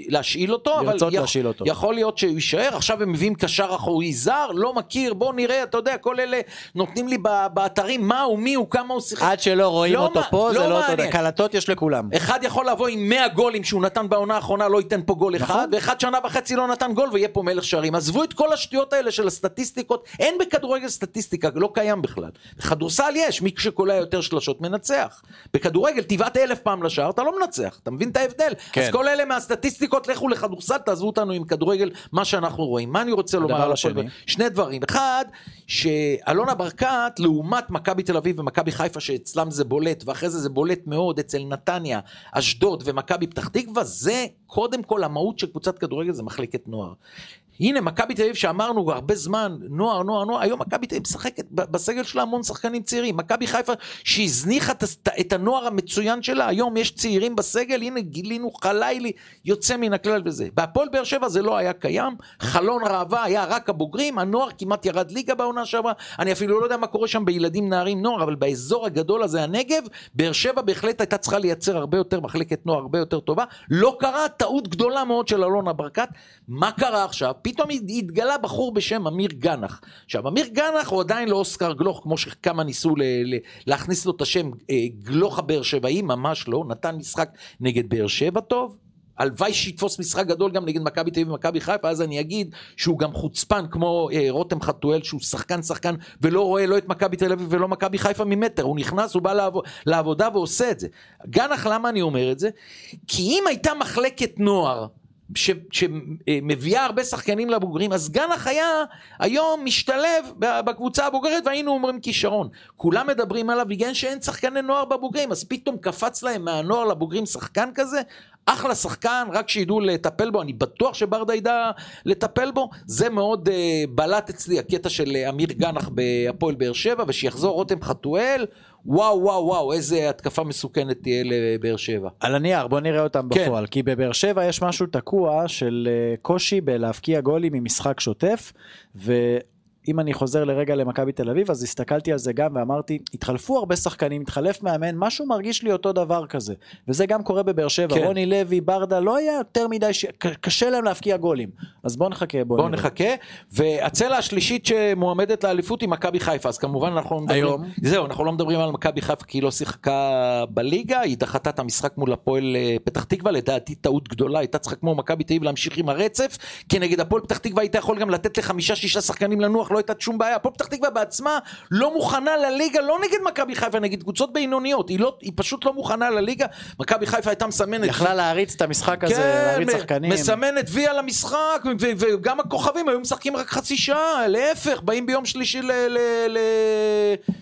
להשאיל אותו, אבל יכ- להשאיל אותו. יכול להיות שהוא יישאר. עכשיו הם מביאים קשר אחורי זר, לא מכיר, בוא נראה, אתה יודע, כל אלה נותנים לי באתרים מה הוא, מי הוא, כמה הוא שיחק. עד שלא רואים לא אותו מה- פה, זה לא לא אתה קלטות יש לכולם. אחד יכול לבוא עם 100 גולים שהוא נתן בעונה האחרונה, לא ייתן פה גול אחד, נכון. ואחד שנה וחצי לא נתן גול ויהיה פה מלך שערים. עזבו את כל השטויות האלה של הסטטיסטיקות, אין בכדורגל סטטיסטיקה, לא קיים בכלל. בכדורסל יש, מי שקולע יותר שלשות מנצח. בכדורגל תבעט אלף פעם לשער, אתה לא מנצח, אתה מבין את ההבדל? כן. אז כל אלה מהסטטיסטיקות, לכו לכדורסל, תעזבו אותנו עם כדורגל, מה שאנחנו רואים. מה אני רוצה לומר? על. הפועל? שני דברים. אחד, שאלונה ברקת, לעומת מכבי תל אביב ומכבי חיפה, שאצלם זה בולט, ואחרי זה זה בולט מאוד אצל נתניה, אשדוד ומכבי פתח תקווה, זה קודם כל המהות של קבוצת כדורגל, זה מחלקת נוער. הנה, מכבי תל אביב שאמרנו הרבה זמן, נוער, נוער, נוער, היום מכבי תל אביב משחקת בסגל שלה המון שחקנים צעירים. מכבי חיפה שהזניחה את, הנוער המצוין שלה, היום יש צעירים בסגל, הנה גילינו חלילי יוצא מן הכלל וזה. בהפועל באר שבע זה לא היה קיים, חלון ראווה היה רק הבוגרים, הנוער כמעט ירד ליגה בעונה שעברה, אני אפילו לא יודע מה קורה שם בילדים, נערים, נוער, אבל באזור הגדול הזה, הנגב, באר שבע בהחלט הייתה צריכה לייצר הרבה יותר מחלקת נוער הרבה יותר טובה. לא קרה, טעות גדולה מאוד של אלונה ברקת. מה קרה עכשיו? פתאום התגלה בחור בשם אמיר גנח. עכשיו, אמיר גנח הוא עדיין לא אוסקר גלוך, כמו שכמה ניסו ל- ל- להכניס לו את השם אה, גלוך הבאר שבעי, ממש לא. נתן משחק נגד באר שבע טוב. הלוואי שיתפוס משחק גדול גם נגד מכבי תל אביב ומכבי חיפה, אז אני אגיד שהוא גם חוצפן כמו אה, רותם חתואל, שהוא שחקן שחקן ולא רואה לא את מכבי תל אביב ולא מכבי חיפה ממטר, הוא נכנס, הוא בא לעבוד, לעבודה ועושה את זה. גנח, למה אני אומר את זה? כי אם הייתה מחלקת נוער שמביאה הרבה שחקנים לבוגרים, אז גנח היה היום משתלב בקבוצה הבוגרת והיינו אומרים כישרון. כולם מדברים עליו בגלל שאין שחקני נוער בבוגרים, אז פתאום קפץ להם מהנוער לבוגרים שחקן כזה, אחלה שחקן, רק שידעו לטפל בו, אני בטוח שברדה ידע לטפל בו, זה מאוד uh, בלט אצלי הקטע של אה, אמיר גנח בהפועל באר שבע, ושיחזור רותם חתואל, וואו וואו וואו, איזה התקפה מסוכנת תהיה לבאר שבע. על הנייר, בוא נראה אותם כן. בפועל. כי בבאר שבע יש משהו תקוע של אה, קושי בלהבקיע גולים ממשחק שוטף, ואם אני חוזר לרגע למכבי תל אביב, אז הסתכלתי על זה גם ואמרתי, התחלפו הרבה שחקנים, התחלף מאמן, משהו מרגיש לי אותו דבר כזה. וזה גם קורה בבאר שבע. כן. רוני לוי, ברדה, לא היה יותר מדי, ש... קשה להם להבקיע גולים. אז בוא נחכה, בוא, בואו נראה. נחכה, והצלע השלישית שמועמדת לאליפות היא מכבי חיפה, אז כמובן אנחנו לא מדברים, היום? זהו, אנחנו לא מדברים על מכבי חיפה כי היא לא שיחקה בליגה, היא דחתה את המשחק מול הפועל אה, פתח תקווה, לדעתי טעות גדולה, הייתה צריכה כמו מכבי תל אביב להמשיך עם הרצף, כי נגד הפועל פתח תקווה היית יכול גם לתת לחמישה שישה שחקנים לנוח, לא הייתה שום בעיה, הפועל פתח תקווה בעצמה לא מוכנה לליגה, לא נגד מכבי חיפה, נגד קבוצות בינוניות, היא, לא, היא פשוט לא מוכנה לליגה, מכבי חיפה הייתה מסמנת. יכלה להריץ את המשחק הזה, להריץ כן, שחקנים. מסמנת וי על המשחק, וגם הכוכבים היו משחקים רק חצי שעה, להפך, באים ביום שלישי ל... ל- ל-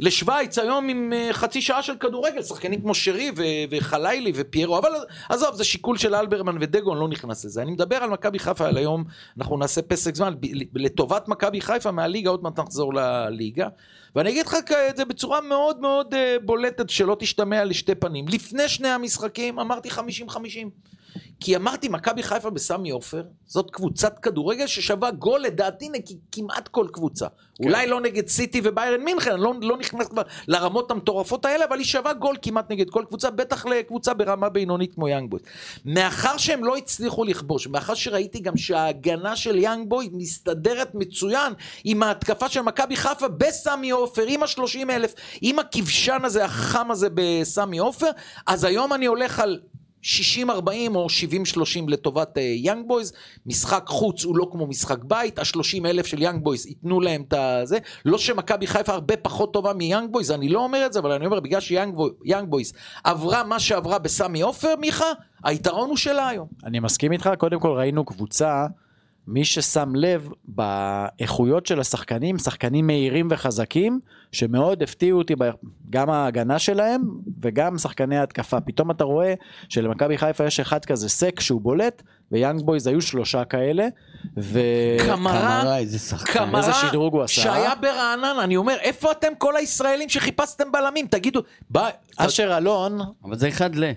לשוויץ היום עם אה, חצי שעה של כדורגל, שחקנים כמו שרי ו- וחלילי ופיירו, אבל עזוב, זה שיקול של אלברמן ודגו, אני לא נכנס לזה. אני מדבר על מכבי חיפה על היום, אנחנו נעשה פסק זמן, לטובת מכבי חיפה מהליגה, עוד מעט נחזור לליגה. ואני אגיד לך את זה בצורה מאוד מאוד אה, בולטת, שלא תשתמע לשתי פנים. לפני שני המשחקים אמרתי 50-50. כי אמרתי, מכבי חיפה בסמי עופר, זאת קבוצת כדורגל ששווה גול לדעתי נגד כמעט כל קבוצה. כן. אולי לא נגד סיטי וביירן מינכן, אני לא, לא נכנס כבר לרמות המטורפות האלה, אבל היא שווה גול כמעט נגד כל קבוצה, בטח לקבוצה ברמה בינונית כמו יאנג בוי. מאחר שהם לא הצליחו לכבוש, מאחר שראיתי גם שההגנה של יאנג בוי מסתדרת מצוין עם ההתקפה של מכבי חיפה בסמי עופר, עם השלושים אלף, עם הכבשן הזה, החם הזה בסמי עופר, אז היום אני הולך על 60-40 או 70-30 לטובת יאנג uh, בויז, משחק חוץ הוא לא כמו משחק בית, ה-30 אלף של יאנג בויז ייתנו להם את הזה, לא שמכבי חיפה הרבה פחות טובה מיאנג בויז, אני לא אומר את זה, אבל אני אומר בגלל שיאנג בויז עברה מה שעברה בסמי עופר, מיכה, היתרון הוא שלה היום. אני מסכים איתך, קודם כל ראינו קבוצה מי ששם לב באיכויות של השחקנים, שחקנים מהירים וחזקים, שמאוד הפתיעו אותי גם ההגנה שלהם וגם שחקני ההתקפה. פתאום אתה רואה שלמכבי חיפה יש אחד כזה סאק שהוא בולט, ויאנג בויז היו שלושה כאלה, ו... קמרה, איזה שחקן. קמרה, איזה שדרוג הוא עשה. שהיה ברעננה, אני אומר, איפה אתם כל הישראלים שחיפשתם בלמים? תגידו, בא... אשר אלון, אבל זה אחד ל...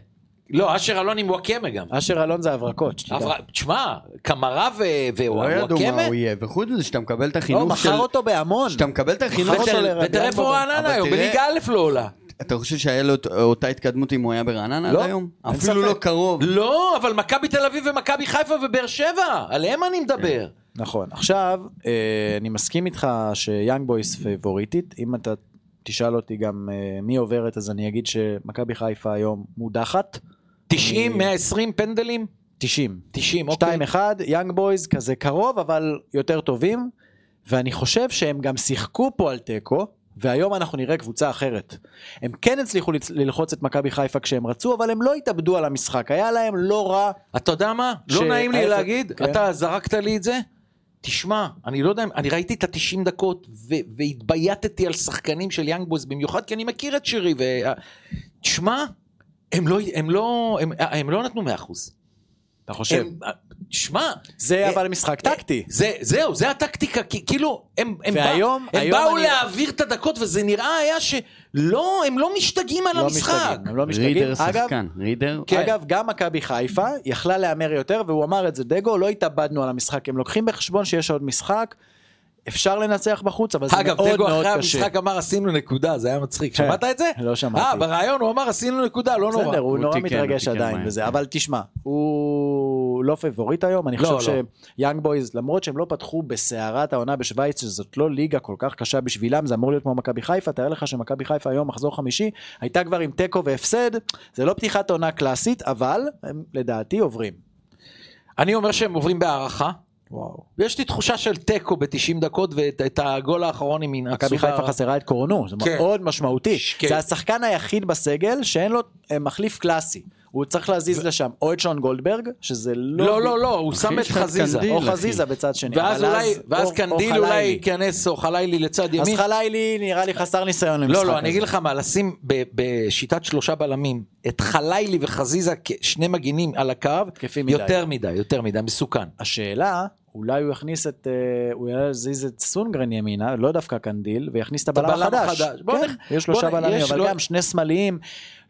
לא, אשר אלון עם וואקמה גם. אשר אלון זה הברקות, תשמע, קמרה ו- לא ידעו ווואקמה, מה הוא יהיה, וחוץ מזה שאתה מקבל את לא, החינוך של... מכר אותו בהמון. שאתה מקבל את החינוך של... ותראה איפה רעננה היום, בליגה א' לא עולה. אתה חושב שהיה לו אותה התקדמות אם הוא היה ברעננה לא, עד היום? אין אפילו. לא קרוב. לא, אבל מכבי תל אביב ומכבי חיפה ובאר שבע, עליהם אני מדבר. נכון. עכשיו, אה, אני מסכים איתך שיאנג בויס פייבוריטית. אם אתה תשאל אותי גם אה, מי עוברת, אז אני אגיד שמכבי חיפה היום מודחת. 90, 120 פנדלים? 90. 90, אוקיי. 2-1, יאנג בויז כזה קרוב, אבל יותר טובים. ואני חושב שהם גם שיחקו פה על תיקו, והיום אנחנו נראה קבוצה אחרת. הם כן הצליחו ללחוץ את מכבי חיפה כשהם רצו, אבל הם לא התאבדו על המשחק. היה להם לא רע. אתה יודע מה? לא נעים לי להגיד, כן. אתה זרקת לי את זה. תשמע, אני לא יודע, אני ראיתי את ה-90 דקות והתבייתתי על שחקנים של יאנג בויז, במיוחד כי אני מכיר את שירי. ו... תשמע, הם לא, הם לא, הם, הם לא נתנו 100%. אתה חושב? הם, תשמע, זה אה, אבל משחק טקטי. זה, זהו, זה הטקטיקה, כי כאילו, הם, הם, והיום- בא, הם באו אני- להעביר את הדקות, וזה נראה היה שלא, הם לא משתגעים על לא המשחק. משתגעים, הם לא משתגעים. רידר אגב, שחקן, רידר. כן. אגב, גם מכבי חיפה יכלה להמר יותר, והוא אמר את זה, דגו, לא התאבדנו על המשחק, הם לוקחים בחשבון שיש עוד משחק, אפשר לנצח בחוץ, אבל זה אגב, מאוד דגו מאוד אחרי קשה. המשחק אמר עשינו נקודה, זה היה מצחיק. כן. שמעת את זה? לא שמעתי. אה, בריאיון הוא אמר עשינו נקודה, לא נורא. בסדר, הוא הוא נורא תיקן, מתרגש עדיין. בזה, אבל תשמע, הוא לא פייבוריט היום, אני לא, חושב שיאנג בויז, למרות שהם לא פתחו בסערת העונה בשוויץ, שזאת לא ליגה כל כך קשה בשבילם, זה אמור להיות כמו מכבי חיפה, תאר לך שמכבי חיפה היום מחזור חמישי, הייתה כבר עם תיקו והפסד, זה לא פתיחת עונה קלאסית, אבל הם לדעתי עוברים. אני אומר שהם עוברים בהערכה. וואו. ויש לי תחושה של תיקו ב-90 דקות, ואת את הגול האחרון הם ינעצו. מכבי חיפה חסרה את קורנו, זה כן. מאוד משמעותי. כן. זה השחקן היחיד בסגל שאין לו אה, מחליף קלאסי. הוא צריך להזיז לשם או את שון גולדברג, שזה לא... לא, לא, לא, הוא שם את חזיזה. או. חזיזה בצד שני. ואז אולי, אז- ואז קנדיל. אולי ייכנס, או חלילי לצד אז ימין. חלילי נראה לי חסר ניסיון למשחק לא, לא, אני. אגיד לך מה, לשים בשיטת שלושה בלמים את חלילי וחזיזה כשני מגינים על הקו. יותר מדי, יותר מדי, מסוכן. השאלה, אולי הוא יכניס את, אה, הוא יזיז את סונדגרן ימינה, לא דווקא קנדיל, ויכניס את הבלם החדש. החדש. כן, נח- יש שלושה בלמים, אבל לו- גם שני שמאליים.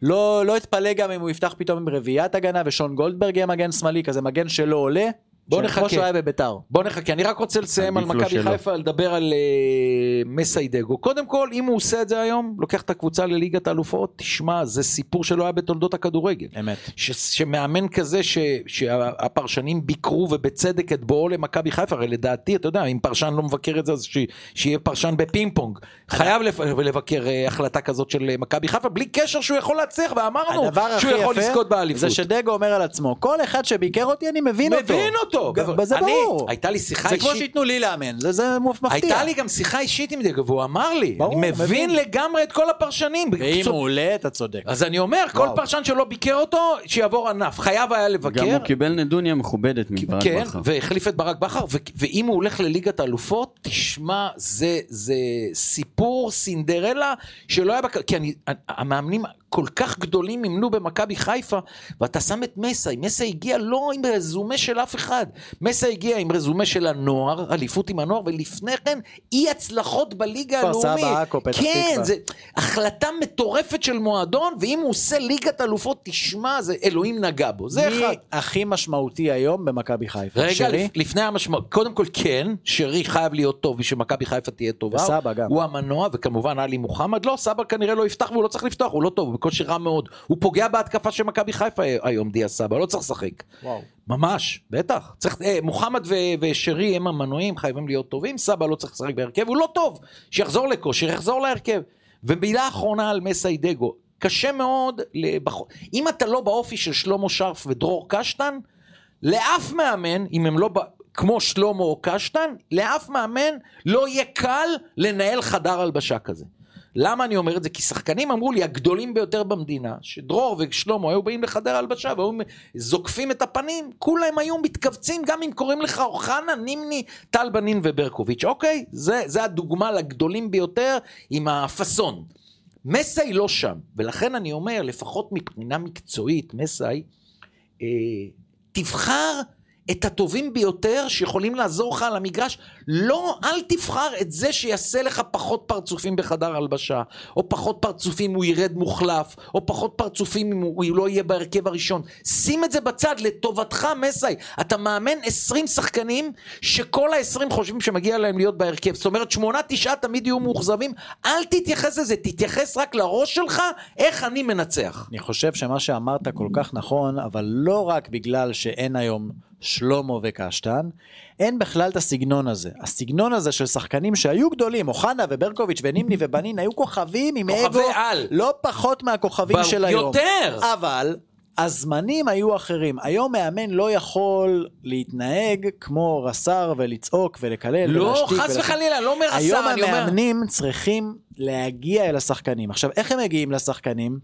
לא, לא אתפלא גם אם הוא יפתח פתאום עם רביעיית הגנה, ושון גולדברג יהיה מגן שמאלי, כזה מגן שלא עולה. בוא נחכה. כמו שהוא היה בביתר. בוא נחכה, אני רק רוצה לסיים על מכבי. חיפה, לדבר על אה, מסאי דגו. קודם כל, אם הוא עושה את זה היום, לוקח את הקבוצה לליגת האלופות, תשמע, זה סיפור שלא היה בתולדות הכדורגל. אמת. ש, שמאמן כזה ש, שהפרשנים ביקרו ובצדק את בואו למכבי חיפה, הרי לדעתי, אתה יודע, אם פרשן לא מבקר את זה, אז ש, שיהיה פרשן בפינג פונג. חייב לפ, לבקר אה, החלטה כזאת של אה, מכבי חיפה, בלי קשר שהוא יכול להצליח, ואמרנו שהוא יכול לזכות באליפות. זה שדגו אומר על עצמו, כל אחד שביקר אותי אני מבין אותו. מבין אותו, אותו. זה אני- ברור. הייתה לי שיחה זה כמו אישית. שייתנו לי לאמן, זה- זה מפתיע. הייתה לי גם שיחה אישית עם דגו, והוא אמר לי, אני מבין. לגמרי את כל הפרשנים. ואם הוא עולה, אתה צודק. אז אני אומר, כל. פרשן שלא ביקר אותו, שיעבור ענף. חייב היה לבקר. גם הוא קיבל נדוניה מכובדת מברק כן, בכר. והחליף את ברק בכר, ואם הוא הולך לליגת האלופות, תשמע, זה, זה סיפור סינדרלה שלא היה. כי אני, המאמנים כל כך גדולים אימנו במכבי חיפה, ואתה שם את מסי, מסי הגיע לא עם רזומה של אף אחד, מסי הגיע עם רזומה של הנוער, אליפות עם הנוער, ולפני כן אי הצלחות בליגה כפר הלאומית. סבא, עכו, פתח כן, תקווה. זה החלטה מטורפת של מועדון, ואם הוא עושה ליגת אלופות, תשמע, זה אלוהים נגע בו, זה מי אחד. הכי משמעותי היום במכבי חיפה? רגע, שרי? לפ, לפני המשמעות, קודם כל כן, שרי חייב להיות טוב בשביל מכבי חיפה תהיה טובה. וסבא גם. הוא המנוע, וכמובן עלי מוחמד, לא, סבא כנראה לא יפתח והוא לא צריך לפתוח, הוא לא טוב, בקושי רע מאוד. הוא פוגע בהתקפה של מכבי חיפה היום, דיה סבא, לא צריך לשחק. וואו. ממש, בטח. צריך, אה, מוחמד ו- ושרי הם המנועים, חייבים להיות טובים, סבא לא צריך לשחק בהרכב, הוא לא טוב. שיחזור לכושר, יחזור להרכב. ומילה אחרונה על מסיידגו, קשה מאוד, לבח... אם אתה לא באופי של שלמה שרף ודרור קשטן, לאף מאמן, אם הם לא ב... כמו שלמה או קשטן, לאף מאמן לא יהיה קל לנהל חדר הלבשה כזה. למה אני אומר את זה? כי שחקנים אמרו לי, הגדולים ביותר במדינה, שדרור ושלמה היו באים לחדר הלבשה והיו זוקפים את הפנים, כולם היו מתכווצים גם אם קוראים לך אוחנה, נימני, טל בנין וברקוביץ'. אוקיי? זה, זה הדוגמה לגדולים ביותר עם הפאסון. מסי לא שם, ולכן אני אומר, לפחות מבחינה מקצועית, מסי, אה, תבחר את הטובים ביותר שיכולים לעזור לך על המגרש. לא, אל תבחר את זה שיעשה לך פחות פרצופים בחדר הלבשה, או פחות פרצופים אם הוא ירד מוחלף, או פחות פרצופים אם הוא לא יהיה בהרכב הראשון. שים את זה בצד, לטובתך מסי. אתה מאמן 20 שחקנים שכל ה-20 חושבים שמגיע להם להיות בהרכב. זאת אומרת, שמונה, תשעה תמיד יהיו מאוכזבים. אל תתייחס לזה, תתייחס רק לראש שלך, איך אני מנצח. אני חושב שמה שאמרת כל כך נכון, אבל לא רק בגלל שאין היום שלמה וקשטן, אין בכלל את הסגנון הזה. הסגנון הזה של שחקנים שהיו גדולים, אוחנה וברקוביץ' ונימני ובנין, היו כוכבים עם כוכבי אגו על. לא פחות מהכוכבים ב- של היום. יותר. אבל... הזמנים היו אחרים. היום מאמן לא יכול להתנהג כמו רס"ר ולצעוק ולקלל לא, ולהשתיק. חס ולעשות- וחלילה, לא אומר היום השר, אני אומר... המאמנים צריכים להגיע אל השחקנים. עכשיו, איך הם מגיעים לשחקנים?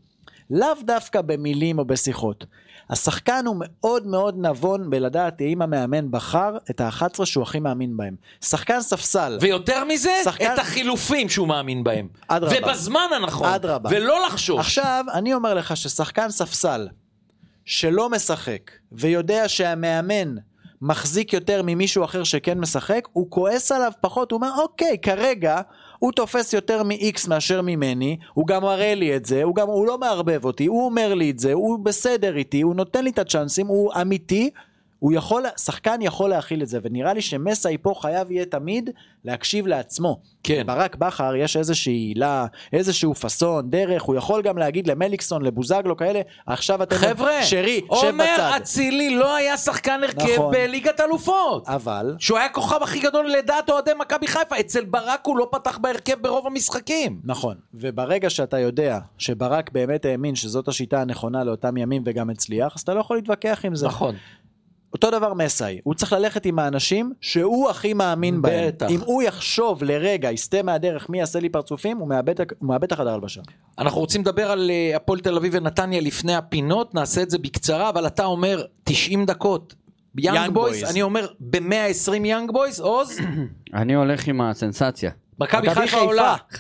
לאו דווקא במילים או בשיחות. השחקן הוא מאוד מאוד נבון בלדעת אם המאמן בחר את ה-11 שהוא הכי מאמין בהם. שחקן ספסל, ויותר מזה, שחקן- את החילופים שהוא מאמין בהם. אדרבה. ובזמן הנכון. אדרבה. ולא לחשוש. עכשיו, אני אומר לך ששחקן ספסל שלא משחק ויודע שהמאמן מחזיק יותר ממישהו אחר שכן משחק, הוא כועס עליו פחות, הוא אומר אוקיי, כרגע הוא תופס יותר מ-X מאשר ממני, הוא גם מראה לי את זה, הוא גם, הוא לא מערבב אותי, הוא אומר לי את זה, הוא בסדר איתי, הוא נותן לי את הצ'אנסים, הוא אמיתי, הוא יכול, שחקן יכול להכיל את זה, ונראה לי שמסי פה חייב יהיה תמיד להקשיב לעצמו. כן. ברק בכר יש איזושהי עילה, איזשהו פאסון, דרך, הוא יכול גם להגיד למליקסון, לבוזגלו כאלה, עכשיו אתם... חבר'ה, שרי, שב עומר בצד. אצילי לא היה שחקן הרכב נכון. בליגת אלופות. אבל, שהוא היה הכוכב הכי גדול לדעת אוהדי מכבי חיפה, אצל ברק הוא לא פתח בהרכב ברוב המשחקים. נכון, וברגע שאתה יודע שברק באמת האמין שזאת השיטה הנכונה לאותם ימים וגם הצליח, אז אתה לא יכול להתווכח עם זה. נכון. אותו דבר מסאי, הוא צריך ללכת עם האנשים שהוא הכי מאמין בהם. בטח. אם הוא יחשוב לרגע, יסטה מהדרך מי יעשה לי פרצופים, הוא מאבד, הוא מאבד את החדר הלבשה. אנחנו רוצים לדבר על אה, הפועל תל אביב ונתניה לפני הפינות, נעשה את זה בקצרה, אבל אתה אומר 90 דקות. יאנג בויז. אני אומר ב-120 יאנג בויז, עוז, אני הולך עם הסנסציה. מכבי חיפה. עולה. 1-0.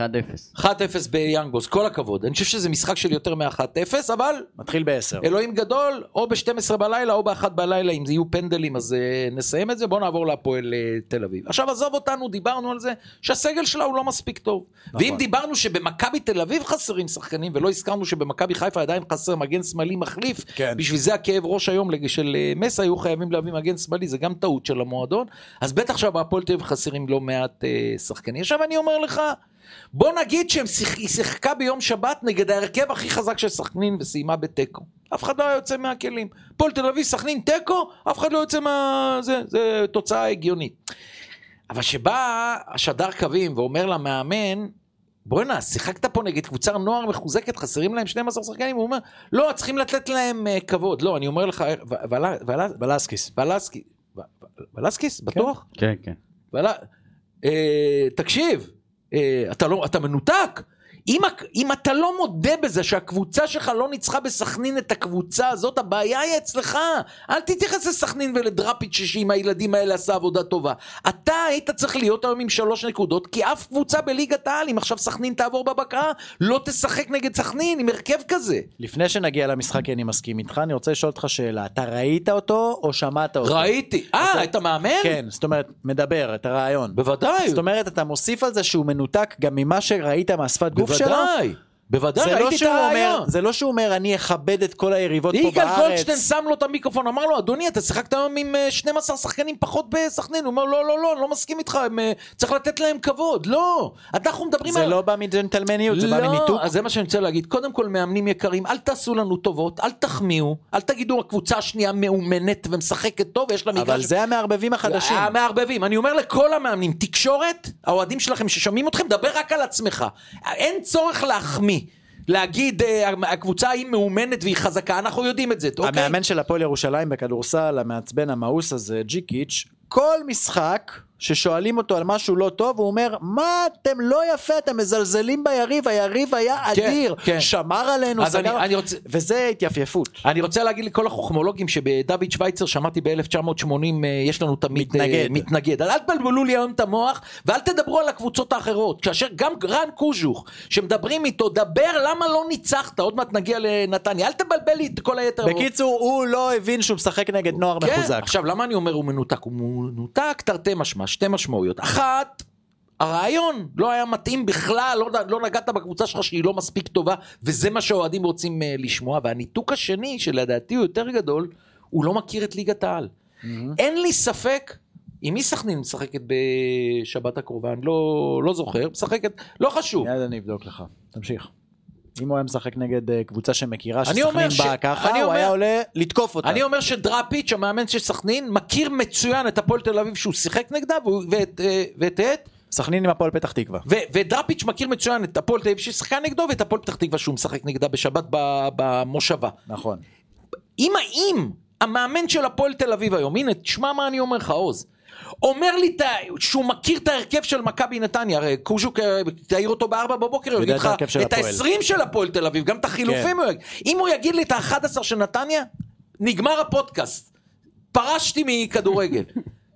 1-0 ביאנג בויז, כל הכבוד. אני חושב שזה משחק של יותר מ-1-0, אבל מתחיל בעשר. אלוהים גדול, או ב-12 בלילה או ב-1 בלילה, אם זה יהיו פנדלים אז uh, נסיים את זה, בואו נעבור להפועל uh, תל אביב. עכשיו עזוב אותנו, דיברנו על זה שהסגל שלה הוא לא מספיק טוב. נכון. ואם דיברנו שבמכבי תל אביב חסרים שחקנים, ולא הזכרנו שבמכבי חיפה עדיין חסר מגן שמאלי מחליף, כן. בשביל זה הכאב ראש היום של uh, מסאי, היו חייבים להביא מגן שמאלי, זה גם טעות של המועדון, אז בטח שבהפועל תל אביב חסרים לא מעט uh, שחקנים. עכשיו אני אומר לך, בוא נגיד שהיא שיחקה ביום שבת נגד ההרכב הכי חזק של סכנין וסיימה בתיקו. אף אחד לא היה יוצא מהכלים. הפועל תל אביב, סכנין, תיקו, אף אחד לא יוצא מה... זה, זה תוצאה הגיונית. אבל שבא השדר קווים ואומר למאמן, בוא'נה, שיחקת פה נגד קבוצה נוער מחוזקת, חסרים להם 12 שחקנים, הוא אומר, לא, צריכים לתת להם uh, כבוד. לא, אני אומר לך, ו- ול- ול- בלסקיס. ולסקי, ולסקיס, בטוח? כן, כן. ול... אה, תקשיב, אה, לא, אתה מנותק. אם, אם אתה לא מודה בזה שהקבוצה שלך לא ניצחה בסכנין את הקבוצה הזאת, הבעיה היא אצלך. אל תתייחס לסכנין ולדראפיץ' שעם הילדים האלה עשה עבודה טובה. אתה היית צריך להיות היום עם שלוש נקודות, כי אף קבוצה בליגת העל, אם עכשיו סכנין תעבור בבקרה, לא תשחק נגד סכנין עם הרכב כזה. לפני שנגיע למשחק, אני מסכים איתך, אני רוצה לשאול אותך שאלה. אתה ראית אותו או שמעת אותו? ראיתי. אה, את המאמן? כן, זאת אומרת, מדבר, את הרעיון. בוודאי. זאת אומרת, אתה מוסיף על זה שהוא מנותק גם ממה שראית מהשפת גוף שלו? בוודאי. בוודאי, זה לא, ראיתי את שהוא אומר, הרעיון. זה לא שהוא אומר, אני אכבד את כל היריבות פה יגאל בארץ. גולדשטיין שם לו את המיקרופון, אמר לו, אדוני, אתה שיחקת היום עם אה, 12 שחקנים פחות בסכנין. הוא אומר, לא, לא, לא, אני לא מסכים איתך, הם, אה, צריך לתת להם כבוד. לא, אנחנו מדברים זה על... לא בא מג'נטלמניות, זה בא לא, מניתוק. אז זה מה שאני רוצה להגיד. קודם כל, מאמנים יקרים, אל תעשו לנו טובות, אל תחמיאו, אל תגידו, הקבוצה השנייה מאומנת ומשחקת טוב, ויש לה מגרש... אבל זה המערבבים החדשים. המערבבים, אני אומר לכל המאמנים, תקשורת, האוהדים שלכם ששומעים אתכם, דבר רק על עצמך. אין צורך להחמיא. להגיד אה, הקבוצה היא מאומנת והיא חזקה, אנחנו יודעים את זה, אוקיי? המאמן של הפועל ירושלים בכדורסל, המעצבן המאוס הזה, ג'יקיץ', כל משחק ששואלים אותו על משהו לא טוב, הוא אומר, מה אתם לא יפה, אתם מזלזלים ביריב, היריב היה כן, אדיר, כן. שמר עלינו, אני- סגר... אני רוצה- וזה התייפייפות. אני רוצה להגיד לכל החוכמולוגים שבדוד שווייצר שמעתי ב-1980 יש לנו תמיד מתנגד. אה, מתנגד. אז אל תבלבלו לי היום את המוח ואל תדברו על הקבוצות האחרות. כאשר גם רן קוז'וך שמדברים איתו דבר למה לא ניצחת עוד מעט נגיע לנתניה אל תבלבל לי את כל היתר. בקיצור, הוא לא הבין שהוא משחק נגד נוער כן, מחוזק. עכשיו למה אני אומר הוא מנותק? הוא מנותק תרתי משמע, שתי משמעויות. אחת, הרעיון לא היה מתאים בכלל, לא, לא נגעת בקבוצה שלך שהיא לא מספיק טובה, וזה מה שהאוהדים רוצים uh, לשמוע. והניתוק השני, שלדעתי הוא יותר גדול, הוא לא מכיר את ליגת העל. אין לי ספק, עם מי סכנין משחקת בשבת הקרובה? אני לא, לא זוכר, משחקת, לא חשוב. מיד אני אבדוק לך, תמשיך. אם הוא היה משחק נגד אה, קבוצה שמכירה שסכנין באה ש- ככה, אני הוא אומר- היה עולה לתקוף אותה. אני אומר שדראפיץ', המאמן של סכנין, מכיר מצוין את הפועל תל אביב שהוא שיחק נגדה, ואת, אה, ואת, סכנין עם הפועל פתח תקווה. ו- ודראפיץ' מכיר מצוין את הפועל תל אביב ששיחקה נגדו ואת הפועל פתח תקווה שהוא משחק נגדה בשבת במושבה. נכון. אם האם המאמן של הפועל תל אביב היום, הנה תשמע מה אני אומר לך עוז, אומר לי שהוא מכיר את ההרכב של מכבי נתניה, הרי קוז'וק אה, תעיר אותו בארבע בבוקר, הוא יגיד לך את הפועל. העשרים של הפועל תל אביב, גם את החילופים כן. הוא יגיד. אם הוא יגיד לי את האחד עשר של נתניה, נגמר הפודקאסט. פרשתי מכדורגל.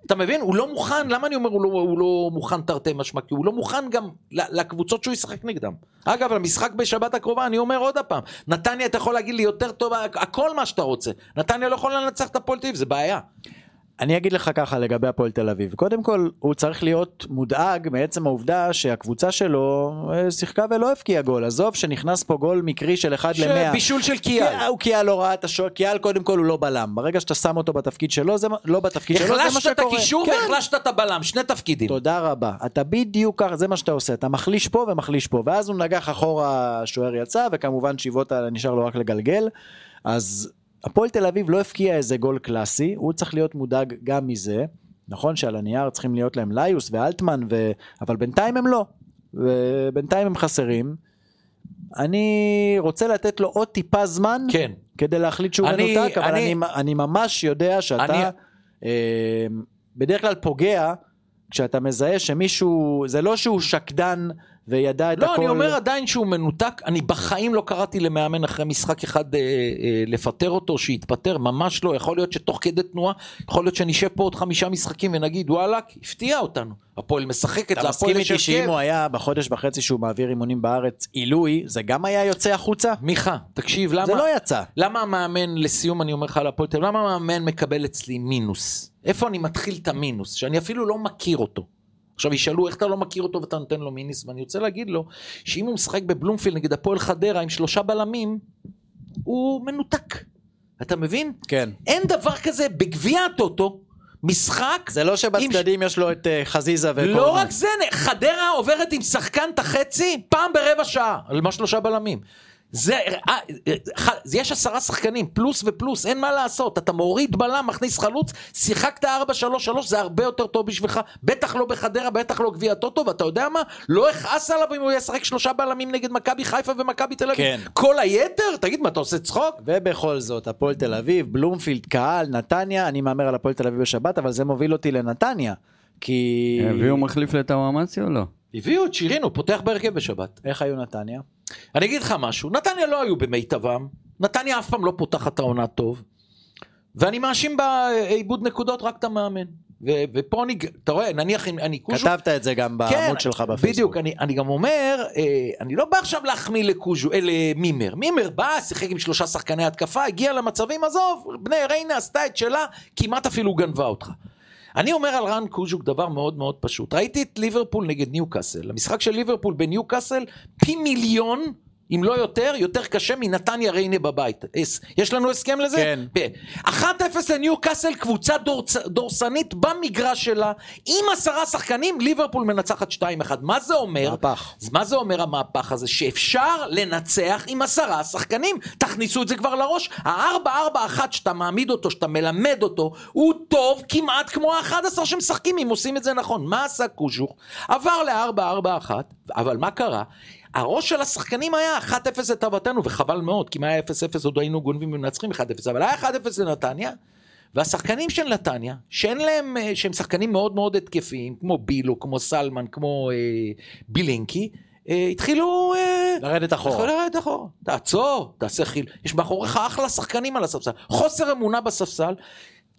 אתה מבין? הוא לא מוכן, למה אני אומר הוא לא, הוא לא מוכן תרתי משמע? כי הוא לא מוכן גם לקבוצות שהוא ישחק נגדם. אגב, המשחק בשבת הקרובה, אני אומר עוד פעם, נתניה אתה יכול להגיד לי יותר טוב, הכל מה שאתה רוצה. נתניה לא יכולה לנצח את הפועל תל אביב, זה בעיה. אני אגיד לך ככה לגבי הפועל תל אביב. קודם כל, הוא צריך להיות מודאג מעצם העובדה שהקבוצה שלו אה, שיחקה ולא הבקיעה גול. עזוב שנכנס פה גול מקרי של 1 ל-100. בישול של קיאל. הוא קיאל לא ראה את השוער, קיאל קודם כל הוא לא בלם. ברגע שאתה שם אותו בתפקיד שלו, זה לא בתפקיד שלו, זה מה החלשת שקורה. את הקישור כן. והחלשת את הבלם, שני תפקידים. תודה רבה. אתה בדיוק ככה, זה מה שאתה עושה. אתה מחליש פה ומחליש פה. ואז הוא נגח אחורה, השוער יצא, וכמובן שיבוטה נשאר לו רק לגלגל. אז הפועל תל אביב לא הפקיע איזה גול קלאסי, הוא צריך להיות מודאג גם מזה. נכון שעל הנייר צריכים להיות להם ליוס ואלטמן, ו... אבל בינתיים הם לא. ובינתיים הם חסרים. אני רוצה לתת לו עוד טיפה זמן, כן. כדי להחליט שהוא אני- מנותק, אבל אני- אני, אני ממש יודע שאתה אני- אה, בדרך כלל פוגע כשאתה מזהה שמישהו, זה לא שהוא שקדן וידע את לא, הכל. אני אומר עדיין שהוא מנותק, אני בחיים לא קראתי למאמן אחרי משחק אחד אה, אה, לפטר אותו, שיתפטר, ממש לא, יכול להיות שתוך כדי תנועה, יכול להיות שנשב פה עוד חמישה משחקים ונגיד וואלאק, הפתיע אותנו, הפועל משחקת, אתה מסכים איתי שאם. הוא היה בחודש וחצי שהוא מעביר אימונים בארץ עילוי, זה גם היה יוצא החוצה? מיכה, תקשיב, למה... זה לא יצא. למה המאמן, לסיום אני אומר לך על הפועל למה המאמן מקבל אצלי מינוס? איפה אני מתחיל את המינוס? שאני אפילו לא מכיר אותו. עכשיו ישאלו איך אתה לא מכיר אותו ואתה נותן לו מינוס, ואני רוצה להגיד לו שאם הוא משחק בבלומפילד נגד הפועל חדרה עם שלושה בלמים, הוא מנותק. אתה מבין? כן. אין דבר כזה בגביע הטוטו, משחק... זה לא שבצדדים יש לו את אה, חזיזה וקורנו. לא רק זה, חדרה עוברת עם שחקן את החצי פעם ברבע שעה, על מה שלושה בלמים. זה, אה, אה, ח- יש עשרה שחקנים, פלוס ופלוס, אין מה לעשות. אתה מוריד בלם, מכניס חלוץ, שיחקת 4-3-3, זה הרבה יותר טוב בשבילך. בטח לא בחדרה, בטח לא גביע טוטו, ואתה יודע מה? לא אכעס עליו אם הוא ישחק שלושה בלמים נגד מכבי חיפה ומכבי תל אביב. כן. כל היתר? תגיד, מה, אתה עושה צחוק? ובכל זאת, הפועל תל אביב, בלומפילד, קהל, נתניה, אני מהמר על הפועל תל אביב בשבת, אבל זה מוביל אותי לנתניה. כי... הביאו מחליף לטוואמצי או לא? הביאו את שירינו, פותח בהרכב בשבת. איך היו נתניה? אני אגיד לך משהו, נתניה לא היו במיטבם, נתניה אף פעם לא פותחת את העונה טוב, ואני מאשים בעיבוד נקודות רק את המאמן. ו- ופה אני, אתה רואה, נניח אם אני קוז'ו, כתבת את זה גם בעמוד שלך בפייסבוק. כן, בדיוק, אני, אני גם אומר, אה, אני לא בא עכשיו להחמיא לקוז'ו, אלה מימר. מימר בא, שיחק עם שלושה שחקני התקפה, הגיע למצבים, עזוב, בני ריינה עשתה את שלה, כמעט אפילו גנבה אותך. אני אומר על רן קוז'וק דבר מאוד מאוד פשוט. ראיתי את ליברפול נגד ניוקאסל. המשחק של ליברפול בניוקאסל פי מיליון, אם לא יותר, יותר קשה מנתניה ריינה בבית. יש- לנו הסכם לזה? כן. ב- 1-0 לניוקאסל, קבוצה דורצ... דורסנית במגרש שלה, עם עשרה שחקנים, ליברפול מנצחת 2-1. מה זה אומר? מהפך. מה זה אומר המהפך הזה? שאפשר לנצח עם עשרה שחקנים. תכניסו את זה כבר לראש. ה-4-4-1 שאתה מעמיד אותו, שאתה מלמד אותו, הוא טוב כמעט כמו ה-11 שמשחקים, אם עושים את זה נכון. מה עשה קוז'וך? עבר ל-4-4-1, אבל מה קרה? הראש של השחקנים היה 1-0 לטובתנו, וחבל מאוד, כי אם היה 0-0 עוד היינו גונבים ומנצחים 1-0, אבל היה 1-0 לנתניה, והשחקנים של נתניה, שאין להם, אה, שהם שחקנים מאוד מאוד התקפיים, כמו בילו, כמו סלמן, כמו אה, בילינקי, אה, התחילו... אה, לרדת אחורה. התחילו לרדת אחורה. תעצור, תעשה חיל. יש מאחוריך אחלה שחקנים על הספסל. חוסר אמונה בספסל.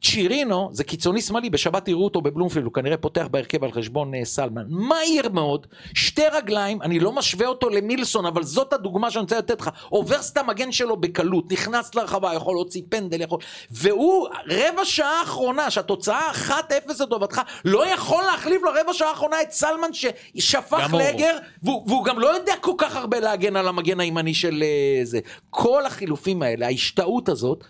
צ'ירינו זה קיצוני שמאלי, בשבת תראו אותו בבלומפילד, הוא כנראה פותח בהרכב על חשבון אה, סלמן. מהיר מאוד, שתי רגליים, אני לא משווה אותו למילסון, אבל זאת הדוגמה שאני רוצה לתת לך. עובר סתם מגן שלו בקלות, נכנס לרחבה, יכול להוציא פנדל, יכול... והוא, רבע שעה האחרונה, שהתוצאה 1-0 לטובתך, לא יכול להחליף לרבע שעה האחרונה את סלמן ששפך. לגר, והוא, והוא גם לא יודע כל כך הרבה להגן על המגן הימני של אה, זה. כל החילופים האלה, ההשתאות הזאת,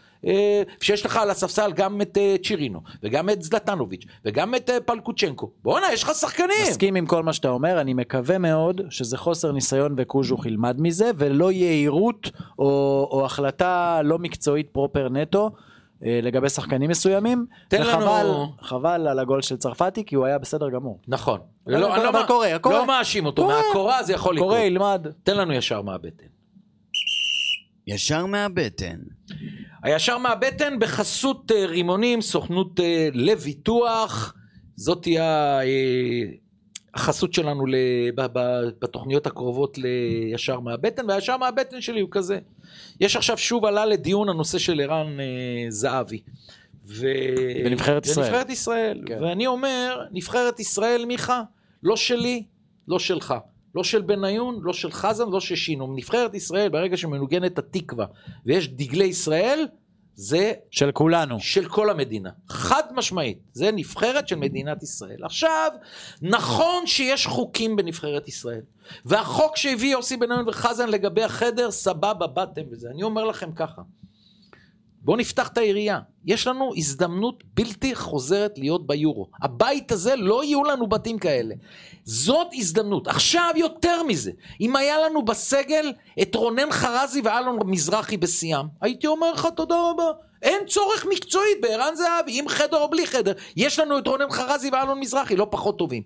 שיש לך על הספסל גם את אה, צ'ירינו, וגם את זלטנוביץ', וגם את אה, פלקוצ'נקו. בואנה, יש לך שחקנים! מסכים עם כל מה שאתה אומר, אני מקווה מאוד שזה חוסר ניסיון וקוז'וך ילמד מזה, ולא יהירות או, או החלטה לא מקצועית פרופר נטו. אה, לגבי שחקנים מסוימים, וחבל לנו- חבל על הגול של צרפתי כי הוא היה בסדר גמור. נכון. לא, לא, אבל מה- קורה, קורה. לא מאשים אותו, קורה. מהקורה זה יכול לקרות. קורא ילמד. תן לנו ישר מהבטן. ישר מהבטן. הישר מהבטן בחסות אה, רימונים, סוכנות אה, לביטוח. זאת תהיה אה, החסות שלנו ל- ב- ב- בתוכניות הקרובות לישר מהבטן, והישר מהבטן שלי הוא כזה. יש עכשיו שוב עלה לדיון הנושא של ערן זהבי. ו... בנבחרת ישראל. בנבחרת ישראל. כן. ואני אומר, נבחרת ישראל, מיכה, לא שלי, לא שלך. לא של בניון, לא של חזן, לא של שינו. נבחרת ישראל, ברגע שמנוגנת התקווה ויש דגלי ישראל, זה של כולנו. של כל המדינה. חד משמעית. זה נבחרת של מדינת ישראל. עכשיו, נכון שיש חוקים בנבחרת ישראל, והחוק שהביא יוסי בניון וחזן לגבי החדר, סבבה, באתם וזה. אני אומר לכם ככה, בואו נפתח את העירייה. יש לנו הזדמנות בלתי חוזרת להיות ביורו. הבית הזה לא יהיו לנו בתים כאלה. זאת הזדמנות. עכשיו יותר מזה, אם היה לנו בסגל את רונן חרזי ואלון מזרחי בשיאם, הייתי אומר לך תודה רבה. אין צורך מקצועית בערן זהבי, עם חדר או בלי חדר. יש לנו את רונן חרזי ואלון מזרחי, לא פחות טובים.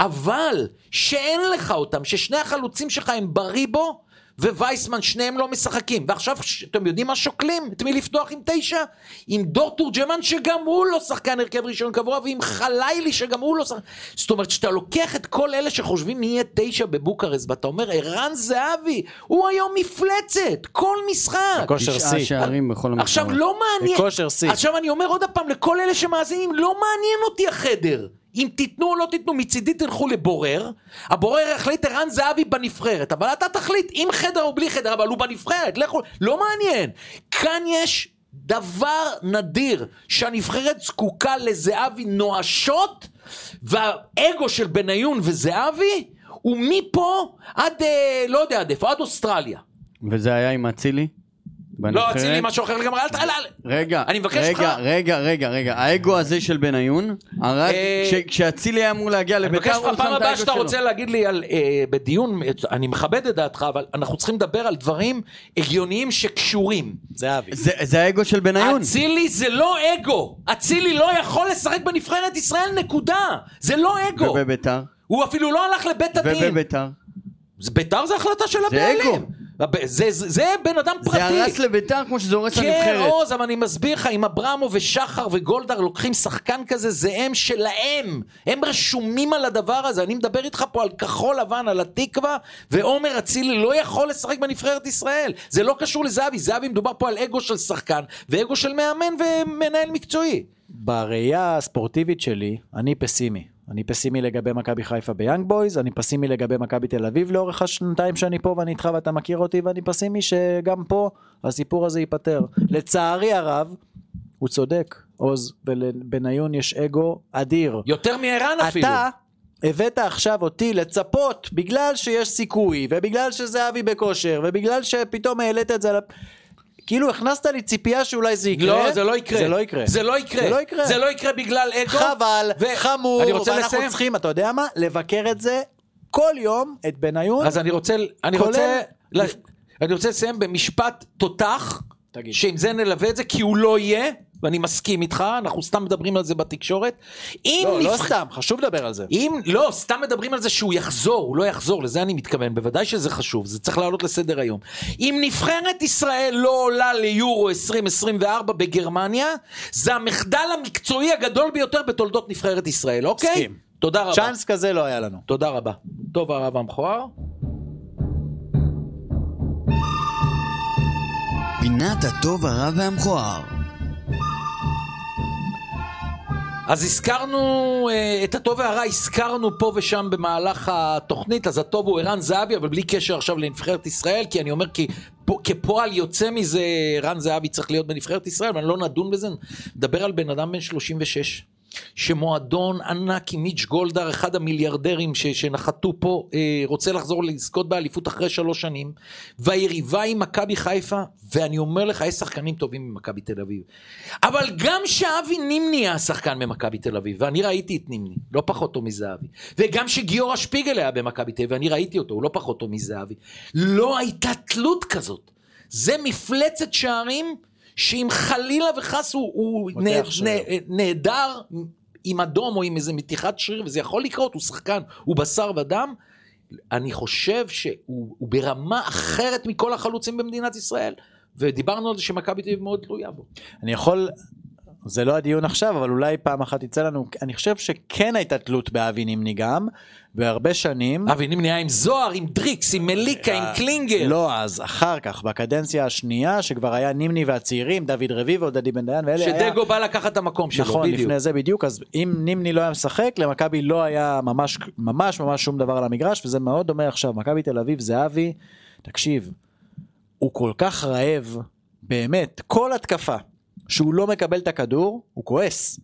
אבל שאין לך אותם, ששני החלוצים שלך הם בריבו, ווייסמן, שניהם לא משחקים. ועכשיו, אתם יודעים מה שוקלים? את מי לפתוח עם תשע? עם דור תורג'מן, שגם הוא לא שחקן הרכב ראשון קבוע, ועם חלילי, שגם הוא לא שחקן... זאת אומרת, שאתה לוקח את כל אלה שחושבים מי יהיה תשע בבוקרסט, ואתה אומר, ערן זהבי, הוא היום מפלצת, כל משחק. בכושר תשעה שיא. שערים בכל המקומות. עכשיו, לא מעניין... בכושר שיא. עכשיו אני אומר עוד פעם לכל אלה שמאזינים, לא מעניין אותי החדר. אם תיתנו או לא תיתנו, מצידי תלכו לבורר, הבורר יחליט ערן זהבי בנבחרת, אבל אתה תחליט עם חדר או בלי חדר, אבל הוא בנבחרת, לכו, לא מעניין. כאן יש דבר נדיר, שהנבחרת זקוקה לזהבי נואשות, והאגו של בניון וזהבי הוא מפה עד, אה, לא יודע עד איפה, עד אוסטרליה. וזה היה עם אצילי? לא. אצילי משהו אחר לגמרי, אל ת... רגע, אני מבקש רגע, ממך. רגע, רגע, רגע, האגו הזה של בניון, הרג, אה, כש- כשאצילי היה אמור להגיע אני לביתר, מבקש הוא ממך שם פעם את הבאה האגו שאתה שלו. רוצה להגיד לי על, אה, בדיון, אני מכבד את דעתך, אבל אנחנו צריכים לדבר על דברים הגיוניים שקשורים. זה אבי. זה- זה האגו של בניון. אצילי זה לא אגו, אצילי לא יכול לשחק בנבחרת ישראל, נקודה. זה לא אגו. ובביתר? הוא אפילו לא הלך לבית הדין. ובביתר? זה- ביתר זה החלטה של זה הבעלים. אגו. זה, זה, זה בן אדם זה פרטי. הרס לביתר כמו שזה הורס כן, לנבחרת. עוז, אבל אני מסביר לך, אם אברמו ושחר וגולדהר לוקחים שחקן כזה, זה הם שלהם. הם רשומים על הדבר הזה. אני מדבר איתך פה על כחול לבן, על התקווה, ועומר אצילי לא יכול לשחק בנבחרת ישראל. זה לא קשור לזהבי. זהבי מדובר פה על אגו של שחקן, ואגו של מאמן ומנהל מקצועי. בראייה הספורטיבית שלי, אני פסימי. אני פסימי לגבי מכבי חיפה ביאנג בויז, אני פסימי לגבי מכבי תל אביב לאורך השנתיים שאני פה ואני איתך ואתה מכיר אותי, ואני פסימי שגם פה הסיפור הזה ייפתר. לצערי הרב, הוא צודק, עוז, ולבניון יש אגו אדיר. יותר מערן אפילו. אתה הבאת עכשיו אותי לצפות בגלל שיש סיכוי ובגלל שזהבי בכושר ובגלל שפתאום העלית את זה על... כאילו הכנסת לי ציפייה שאולי זה יקרה. לא, זה לא יקרה. זה לא יקרה. זה לא יקרה. זה לא יקרה. זה לא יקרה בגלל אגו. חבל, ו- חמור, אני רוצה ואנחנו לסיים. צריכים, אתה יודע מה? לבקר את זה כל יום, את בניון. אז אני רוצה, אני כולל- רוצה, לה- אני רוצה לסיים במשפט תותח, תגיד. שעם זה נלווה את זה, כי הוא לא יהיה, ואני מסכים איתך, אנחנו סתם מדברים על זה בתקשורת. אם לא, לא נבח- סתם, חשוב לדבר על זה. אם, לא, סתם מדברים על זה שהוא יחזור, הוא לא יחזור, לזה אני מתכוון, בוודאי שזה חשוב, זה צריך לעלות לסדר היום. אם נבחרת ישראל לא עולה ליורו 2024 בגרמניה, זה המחדל המקצועי הגדול ביותר בתולדות נבחרת ישראל, אוקיי? מסכים. תודה רבה. צ'אנס כזה לא היה לנו. תודה רבה. טוב הרב המכוער. פינת הטוב הרע והמכוער. אז הזכרנו אה, את הטוב והרע, הזכרנו פה ושם במהלך התוכנית, אז הטוב הוא ערן זהבי, אבל בלי קשר עכשיו לנבחרת ישראל, כי אני אומר, כי כפועל יוצא מזה, ערן זהבי צריך להיות בנבחרת ישראל, אבל לא נדון בזה, נדבר על בן אדם בן 36. שמועדון ענק עם מיץ' גולדהר, אחד המיליארדרים ש, שנחתו פה, אה, רוצה לחזור לזכות באליפות אחרי שלוש שנים, והיריבה היא מכבי חיפה, ואני אומר לך, יש שחקנים טובים ממכבי תל אביב. אבל גם שאבי נימני היה שחקן במכבי תל אביב, ואני ראיתי את נימני, לא פחות טוב מזהבי. וגם שגיורא שפיגל היה במכבי תל אביב, ואני ראיתי אותו, הוא לא פחות טוב מזהבי. לא הייתה תלות כזאת. זה מפלצת שערים, שאם חלילה וחס הוא, הוא נהדר עם אדום או עם איזה מתיחת שריר, וזה יכול לקרות, הוא שחקן, הוא בשר ודם. אני חושב שהוא הוא ברמה אחרת מכל החלוצים במדינת ישראל, ודיברנו על זה שמכבי תל אביב מאוד תלויה בו. אני יכול, זה לא הדיון עכשיו, אבל אולי פעם אחת יצא לנו, אני חושב שכן הייתה תלות באבי נימני גם, והרבה שנים. אבי נימני היה עם זוהר, עם דריקס, עם מליקה, עם קלינגר. לא, אז אחר כך, בקדנציה השנייה, שכבר היה נימני והצעירים, דוד רביבו, דדי בן דיין, ואלה היה... שדגו בא לקחת את המקום שלו, נכון, בדיוק. לפני זה בדיוק, אז אם נימני לא היה משחק, למכבי לא היה ממש ממש ממש שום דבר על המגרש, וזה מאוד דומה עכשיו, מכבי תל אביב, זהבי, תקשיב, הוא כל כך רעב, באמת, כל התקפה, שהוא לא מקבל את הכדור, הוא כועס.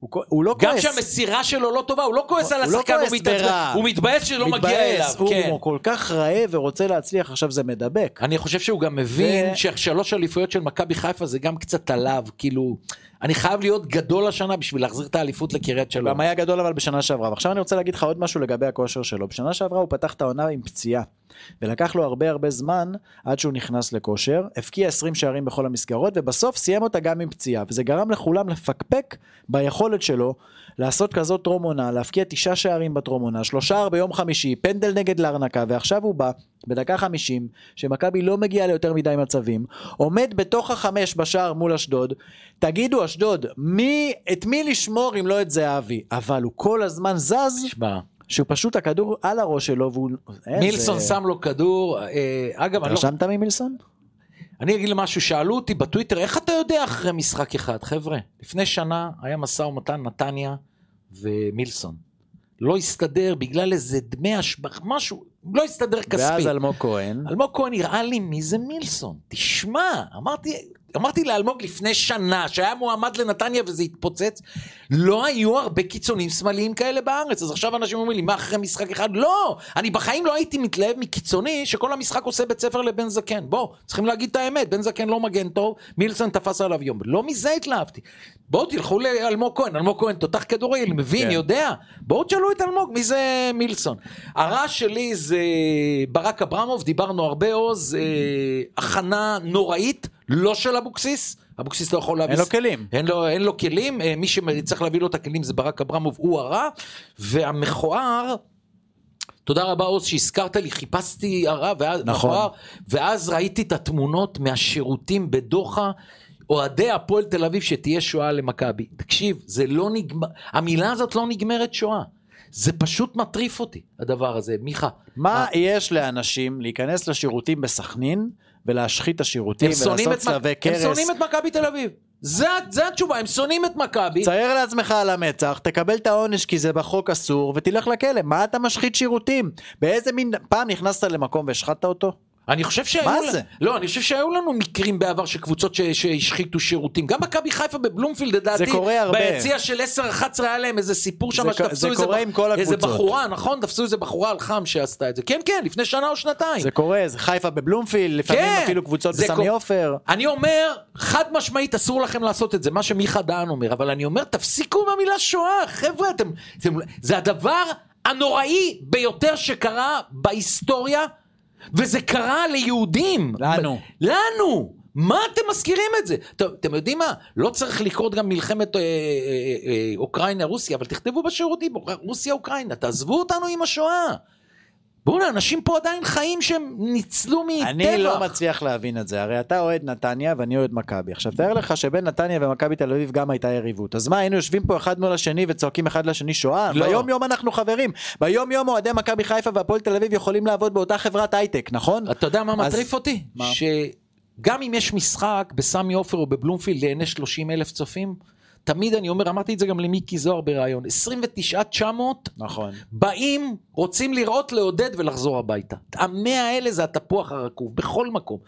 הוא, הוא לא גם כועס. שהמסירה שלו לא טובה, הוא לא כועס על הוא לא השחקן, הוא כועס מתעצבן, ברע. הוא מתבאס שלא מגיע מתבאס, אליו. כן. הוא כל כך רעב ורוצה להצליח, עכשיו זה מדבק. אני חושב שהוא גם מבין ו- ששלוש אליפויות של מכבי חיפה זה גם קצת עליו, כאילו, אני חייב להיות גדול השנה בשביל להחזיר את האליפות לקריית שלום. גם היה גדול אבל בשנה שעברה. ועכשיו אני רוצה להגיד לך עוד משהו לגבי הכושר שלו. בשנה שעברה הוא פתח את העונה עם פציעה. ולקח לו הרבה הרבה זמן עד שהוא נכנס לכושר, הבקיע 20 שערים בכל המסגרות, ובסוף סיים אותה גם עם פציעה. וזה גרם לכולם לפקפק ביכולת שלו לעשות כזאת טרום עונה, להבקיע תשעה שערים בטרום עונה, שלושה ביום חמישי, פנדל נגד לארנקה, ועכשיו הוא בא בדקה 50, שמכבי לא מגיעה ליותר מדי מצבים, עומד בתוך החמש בשער מול אשדוד, תגידו אשדוד, מי, את מי לשמור אם לא את זהבי? אבל הוא כל הזמן זז, תשמע, שהוא פשוט הכדור על הראש שלו והוא... איזה- מילסון שם לו כדור, אה, אגב, אני לא רשמת ממילסון? אני אגיד למשהו, שאלו אותי בטוויטר, איך אתה יודע אחרי משחק אחד? חבר'ה, לפני שנה היה משא ומתן נתניה ומילסון. לא הסתדר בגלל איזה דמי השבח, משהו, לא הסתדר כספי. ואז אלמוג כהן. אלמוג כהן נראה לי מי זה מילסון. תשמע, אמרתי, אמרתי לאלמוג לפני שנה, שהיה מועמד לנתניה וזה התפוצץ, לא היו הרבה קיצונים שמאליים כאלה בארץ. אז עכשיו אנשים אומרים לי, מה אחרי משחק אחד? לא! אני בחיים לא הייתי מתלהב מקיצוני שכל המשחק עושה בית ספר לבן זקן. בוא, צריכים להגיד את האמת, בן זקן לא מגן טוב, מילסון תפס עליו יום. לא מזה התלהבתי. בואו תלכו לאלמוג כהן, אלמוג כהן תותח כדורגל, מבין, כן. יודע. בואו תשאלו את אלמוג, מי זה מילסון. הרעש שלי זה ברק אברמוב, דיברנו הרבה עוז, אה, הכנה נוראית, לא של אבוקסיס. אבוקסיס לא יכול להביא... אין לו כלים. אין לו, אין לו כלים, אה, מי שצריך להביא לו את הכלים זה ברק אברמוב, הוא הרע, והמכוער, תודה רבה עוז שהזכרת לי, חיפשתי הרע, ואז, נכון. מכוער, ואז ראיתי את התמונות מהשירותים בדוחה. אוהדי הפועל תל אביב שתהיה שואה למכבי. תקשיב, זה לא נגמר, המילה הזאת לא נגמרת שואה. זה פשוט מטריף אותי, הדבר הזה. מיכה, מה יש לאנשים להיכנס לשירותים בסכנין ולהשחית את השירותים הם ולעשות צלבי הם קרס? שונאים את מכבי תל אביב. זה, זה התשובה, הם שונאים את מכבי. צייר לעצמך על המצח, תקבל את העונש כי זה בחוק אסור ותלך לכלא. מה אתה משחית שירותים? באיזה מין... פעם נכנסת למקום והשחטת אותו? אני חושב שהיו... מה לה- זה? לא, אני חושב שהיו לנו מקרים בעבר של קבוצות ש- שהשחיתו שירותים. גם מכבי חיפה בבלומפילד, לדעתי, זה קורה הרבה. ביציע של 10-11 היה להם איזה סיפור שם, זה שתפסו זה איזה, קורה ב- עם כל איזה הקבוצות. בחורה, נכון? תפסו איזה בחורה על חם שעשתה את זה. כן, כן, לפני שנה או שנתיים. זה קורה, זה חיפה בבלומפילד, לפעמים כן, אפילו קבוצות זה בסמי עופר. אני אומר, חד משמעית אסור לכם לעשות את זה, מה שמיכה דהן אומר, אבל אני אומר, תפסיקו עם המילה שואה, חבר'ה, אתם, אתם, זה הדבר הנוראי ביותר שקרה בהיסטוריה, וזה קרה ליהודים. לנו. לנו! מה אתם מזכירים את זה? טוב, אתם יודעים מה? לא צריך לקרות גם מלחמת אה, אה, אה, אוקראינה-רוסיה, אבל תכתבו בשירותים, רוסיה-אוקראינה, תעזבו אותנו עם השואה. בוא'נה, אנשים פה עדיין חיים שהם ניצלו מטבח. אני לא מצליח להבין את זה, הרי אתה אוהד נתניה ואני אוהד מכבי. עכשיו תאר לך שבין נתניה ומכבי תל אביב גם הייתה יריבות. אז מה, היינו יושבים פה אחד מול השני וצועקים אחד לשני שואה? לא. ביום יום אנחנו חברים. ביום יום אוהדי מכבי חיפה והפועל תל אביב יכולים לעבוד באותה חברת הייטק, נכון? אתה יודע מה אז- מטריף אותי? מה? שגם אם יש משחק בסמי עופר או בבלומפילד לעיני 30 אלף צופים, תמיד אני אומר, אמרתי את זה גם למיקי זוהר בריאיון, 29,900 נכון. באים, רוצים לראות, לעודד ולחזור הביתה. המאה האלה זה התפוח הרקוב, בכל מקום.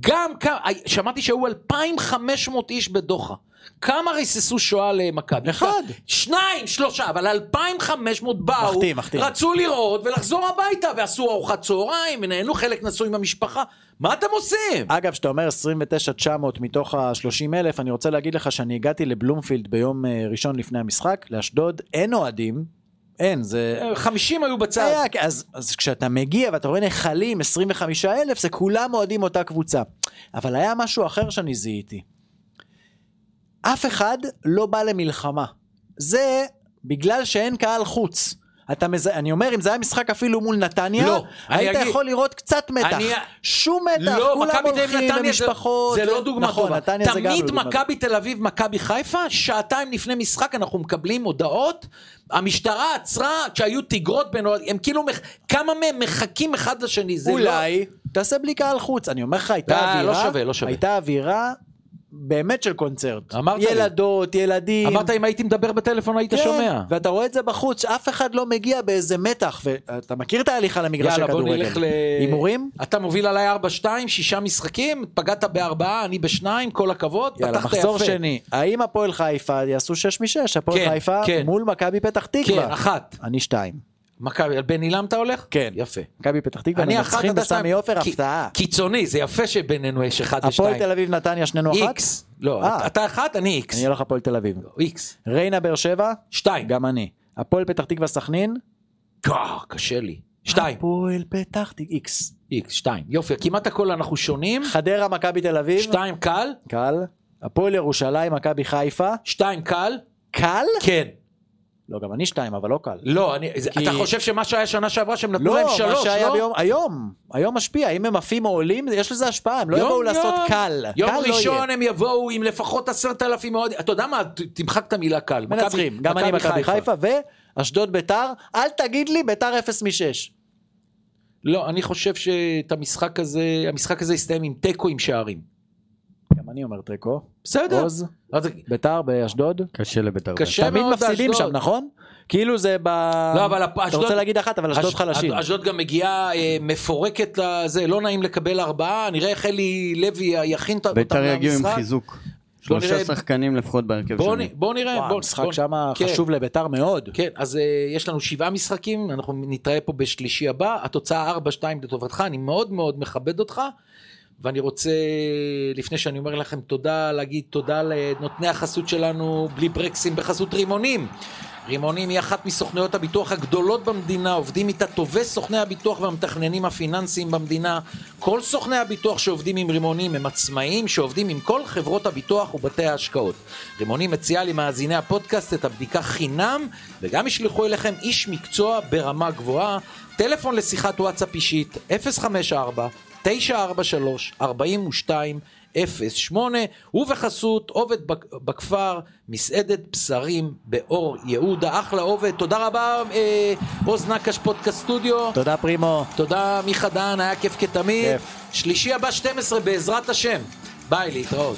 גם כמה, שמעתי שהיו 2,500 איש בדוחה. כמה ריססו שואה למכבי? אחד. שניים, שלושה, אבל 2,500 באו, מחטיא, מחטיא. רצו לראות ולחזור הביתה, ועשו ארוחת צהריים, ונהנו, חלק נסעו עם המשפחה. מה אתם עושים? אגב, כשאתה אומר 29,900 מתוך ה-30 אלף, אני רוצה להגיד לך שאני הגעתי לבלומפילד ביום אה, ראשון לפני המשחק, לאשדוד, אין אוהדים, אין, זה... 50 היו בצד. היה, אז, אז כשאתה מגיע ואתה רואה נחלים 25 אלף זה כולם אוהדים אותה קבוצה. אבל היה משהו אחר שאני זיהיתי. אף אחד לא בא למלחמה. זה בגלל שאין קהל חוץ. אתה מז... אני אומר, אם זה היה משחק אפילו מול נתניה, לא, היית אגיד- יכול לראות קצת מתח. אני- שום מתח, לא, כולם הולכים נתניה זה- למשפחות. זה לא דוגמה נכון, טובה. נתניה זה גם לא תמיד דוגמה טובה. מכבי תל אביב, מכבי חיפה, שעתיים לפני משחק אנחנו מקבלים הודעות. המשטרה עצרה כשהיו תגרות בין הם כאילו, מח- כמה מהם מחכים אחד לשני. זה לא... אולי תעשה בלי קהל חוץ. אני אומר לך, הייתה לא, אווירה, לא שווה, לא שווה. הייתה אווירה באמת של קונצרט. אמרת לי. ילדות, ילדים. אמרת אם הייתי מדבר בטלפון היית כן, שומע. ואתה רואה את זה בחוץ, שאף אחד לא מגיע באיזה מתח, ואתה מכיר את ההליכה למגרש יאללה בוא הכדורגל. נלך ל... הימורים? אתה מוביל עליי 4-2, שישה משחקים, פגעת בארבעה, אני בשניים, כל הכבוד, יאללה, פתחת מחזור יפה. שני. האם הפועל חיפה יעשו 6 מ-6? הפועל כן, חיפה כן. מול מכבי פתח כן, תקווה. אחת. אני 2. מכבי, על בן אילם אתה הולך? כן. יפה. מכבי פתח תקווה אני אחת, בסמי שתיים. עופר, הפתעה. קיצוני, זה יפה שבינינו יש אחד הפועל ושתיים. תל אביב נתניה שנינו אחת? איקס. לא, אה. אתה אחת, אני איקס. אני הולך הפועל תל אביב. איקס. ריינה באר שבע? שתיים. גם אני. הפועל פתח תקווה סכנין? קשה לי. שתיים. הפועל פתח תקווה איקס. איקס, שתיים. יופי, כמעט הכל אנחנו שונים. חדרה מכבי תל אביב? שתיים קל, קל. הפועל ירושלים מכבי חיפה? שתיים קל. קל? כן. לא, גם אני שתיים, אבל לא קל. לא, אני, כי- אתה חושב שמה שהיה שנה שעברה שהם נתנו לא, להם מה שלוש, שהיה לא? ביום, היום, היום משפיע, אם הם עפים או עולים, יש לזה השפעה, הם לא יבואו לעשות קל. יום קל לא. ראשון הם יבואו עם לפחות עשרת אלפים מאוד, אתה יודע מה, תמחק את המילה קל. מנצחים, גם אני מכבי חיפה, ואשדוד ביתר, אל תגיד לי ביתר 0 מ-6. לא, אני חושב שאת המשחק הזה, המשחק הזה יסתיים עם תיקו עם שערים. גם אני אומר תיקו. בסדר. עוז, אז ביתר באשדוד. קשה לבית"ר. קשה תמיד מאוד מפסידים באשדוד. שם, נכון? כאילו זה ב... לא, אבל הפ- אתה אשדוד- רוצה להגיד אחת, אבל אשדוד אש- חלשים. אשדוד גם מגיעה אה, מפורקת לזה, לא נעים לקבל ארבעה, נראה איך אלי לוי יכין אותם ביתר יגיעו עם למשחק. חיזוק. שלושה שחקנים לפחות בהרכב. נ- בוא נראה, המשחק שם כן. חשוב לביתר מאוד. כן, אז uh, יש לנו שבעה משחקים, אנחנו נתראה פה בשלישי הבא, התוצאה 4-2 לטובתך, אני מאוד מאוד מכבד אותך, ואני רוצה, לפני שאני אומר לכם תודה, להגיד תודה לנותני החסות שלנו, בלי ברקסים בחסות רימונים. רימונים היא אחת מסוכנויות הביטוח הגדולות במדינה, עובדים איתה טובי סוכני הביטוח והמתכננים הפיננסיים במדינה. כל סוכני הביטוח שעובדים עם רימונים הם עצמאים שעובדים עם כל חברות הביטוח ובתי ההשקעות. רימונים מציעה למאזיני הפודקאסט את הבדיקה חינם, וגם ישלחו אליכם איש מקצוע ברמה גבוהה. טלפון לשיחת וואטסאפ אישית 054 943 42 08 ובחסות עובד בכפר מסעדת בשרים באור יהודה. אחלה עובד תודה רבה אה, עוז נקש פודקאסט סטודיו. תודה פרימו. תודה מיכה דהן היה כיף כתמיד. כיף. שלישי הבא 12 בעזרת השם. ביי להתראות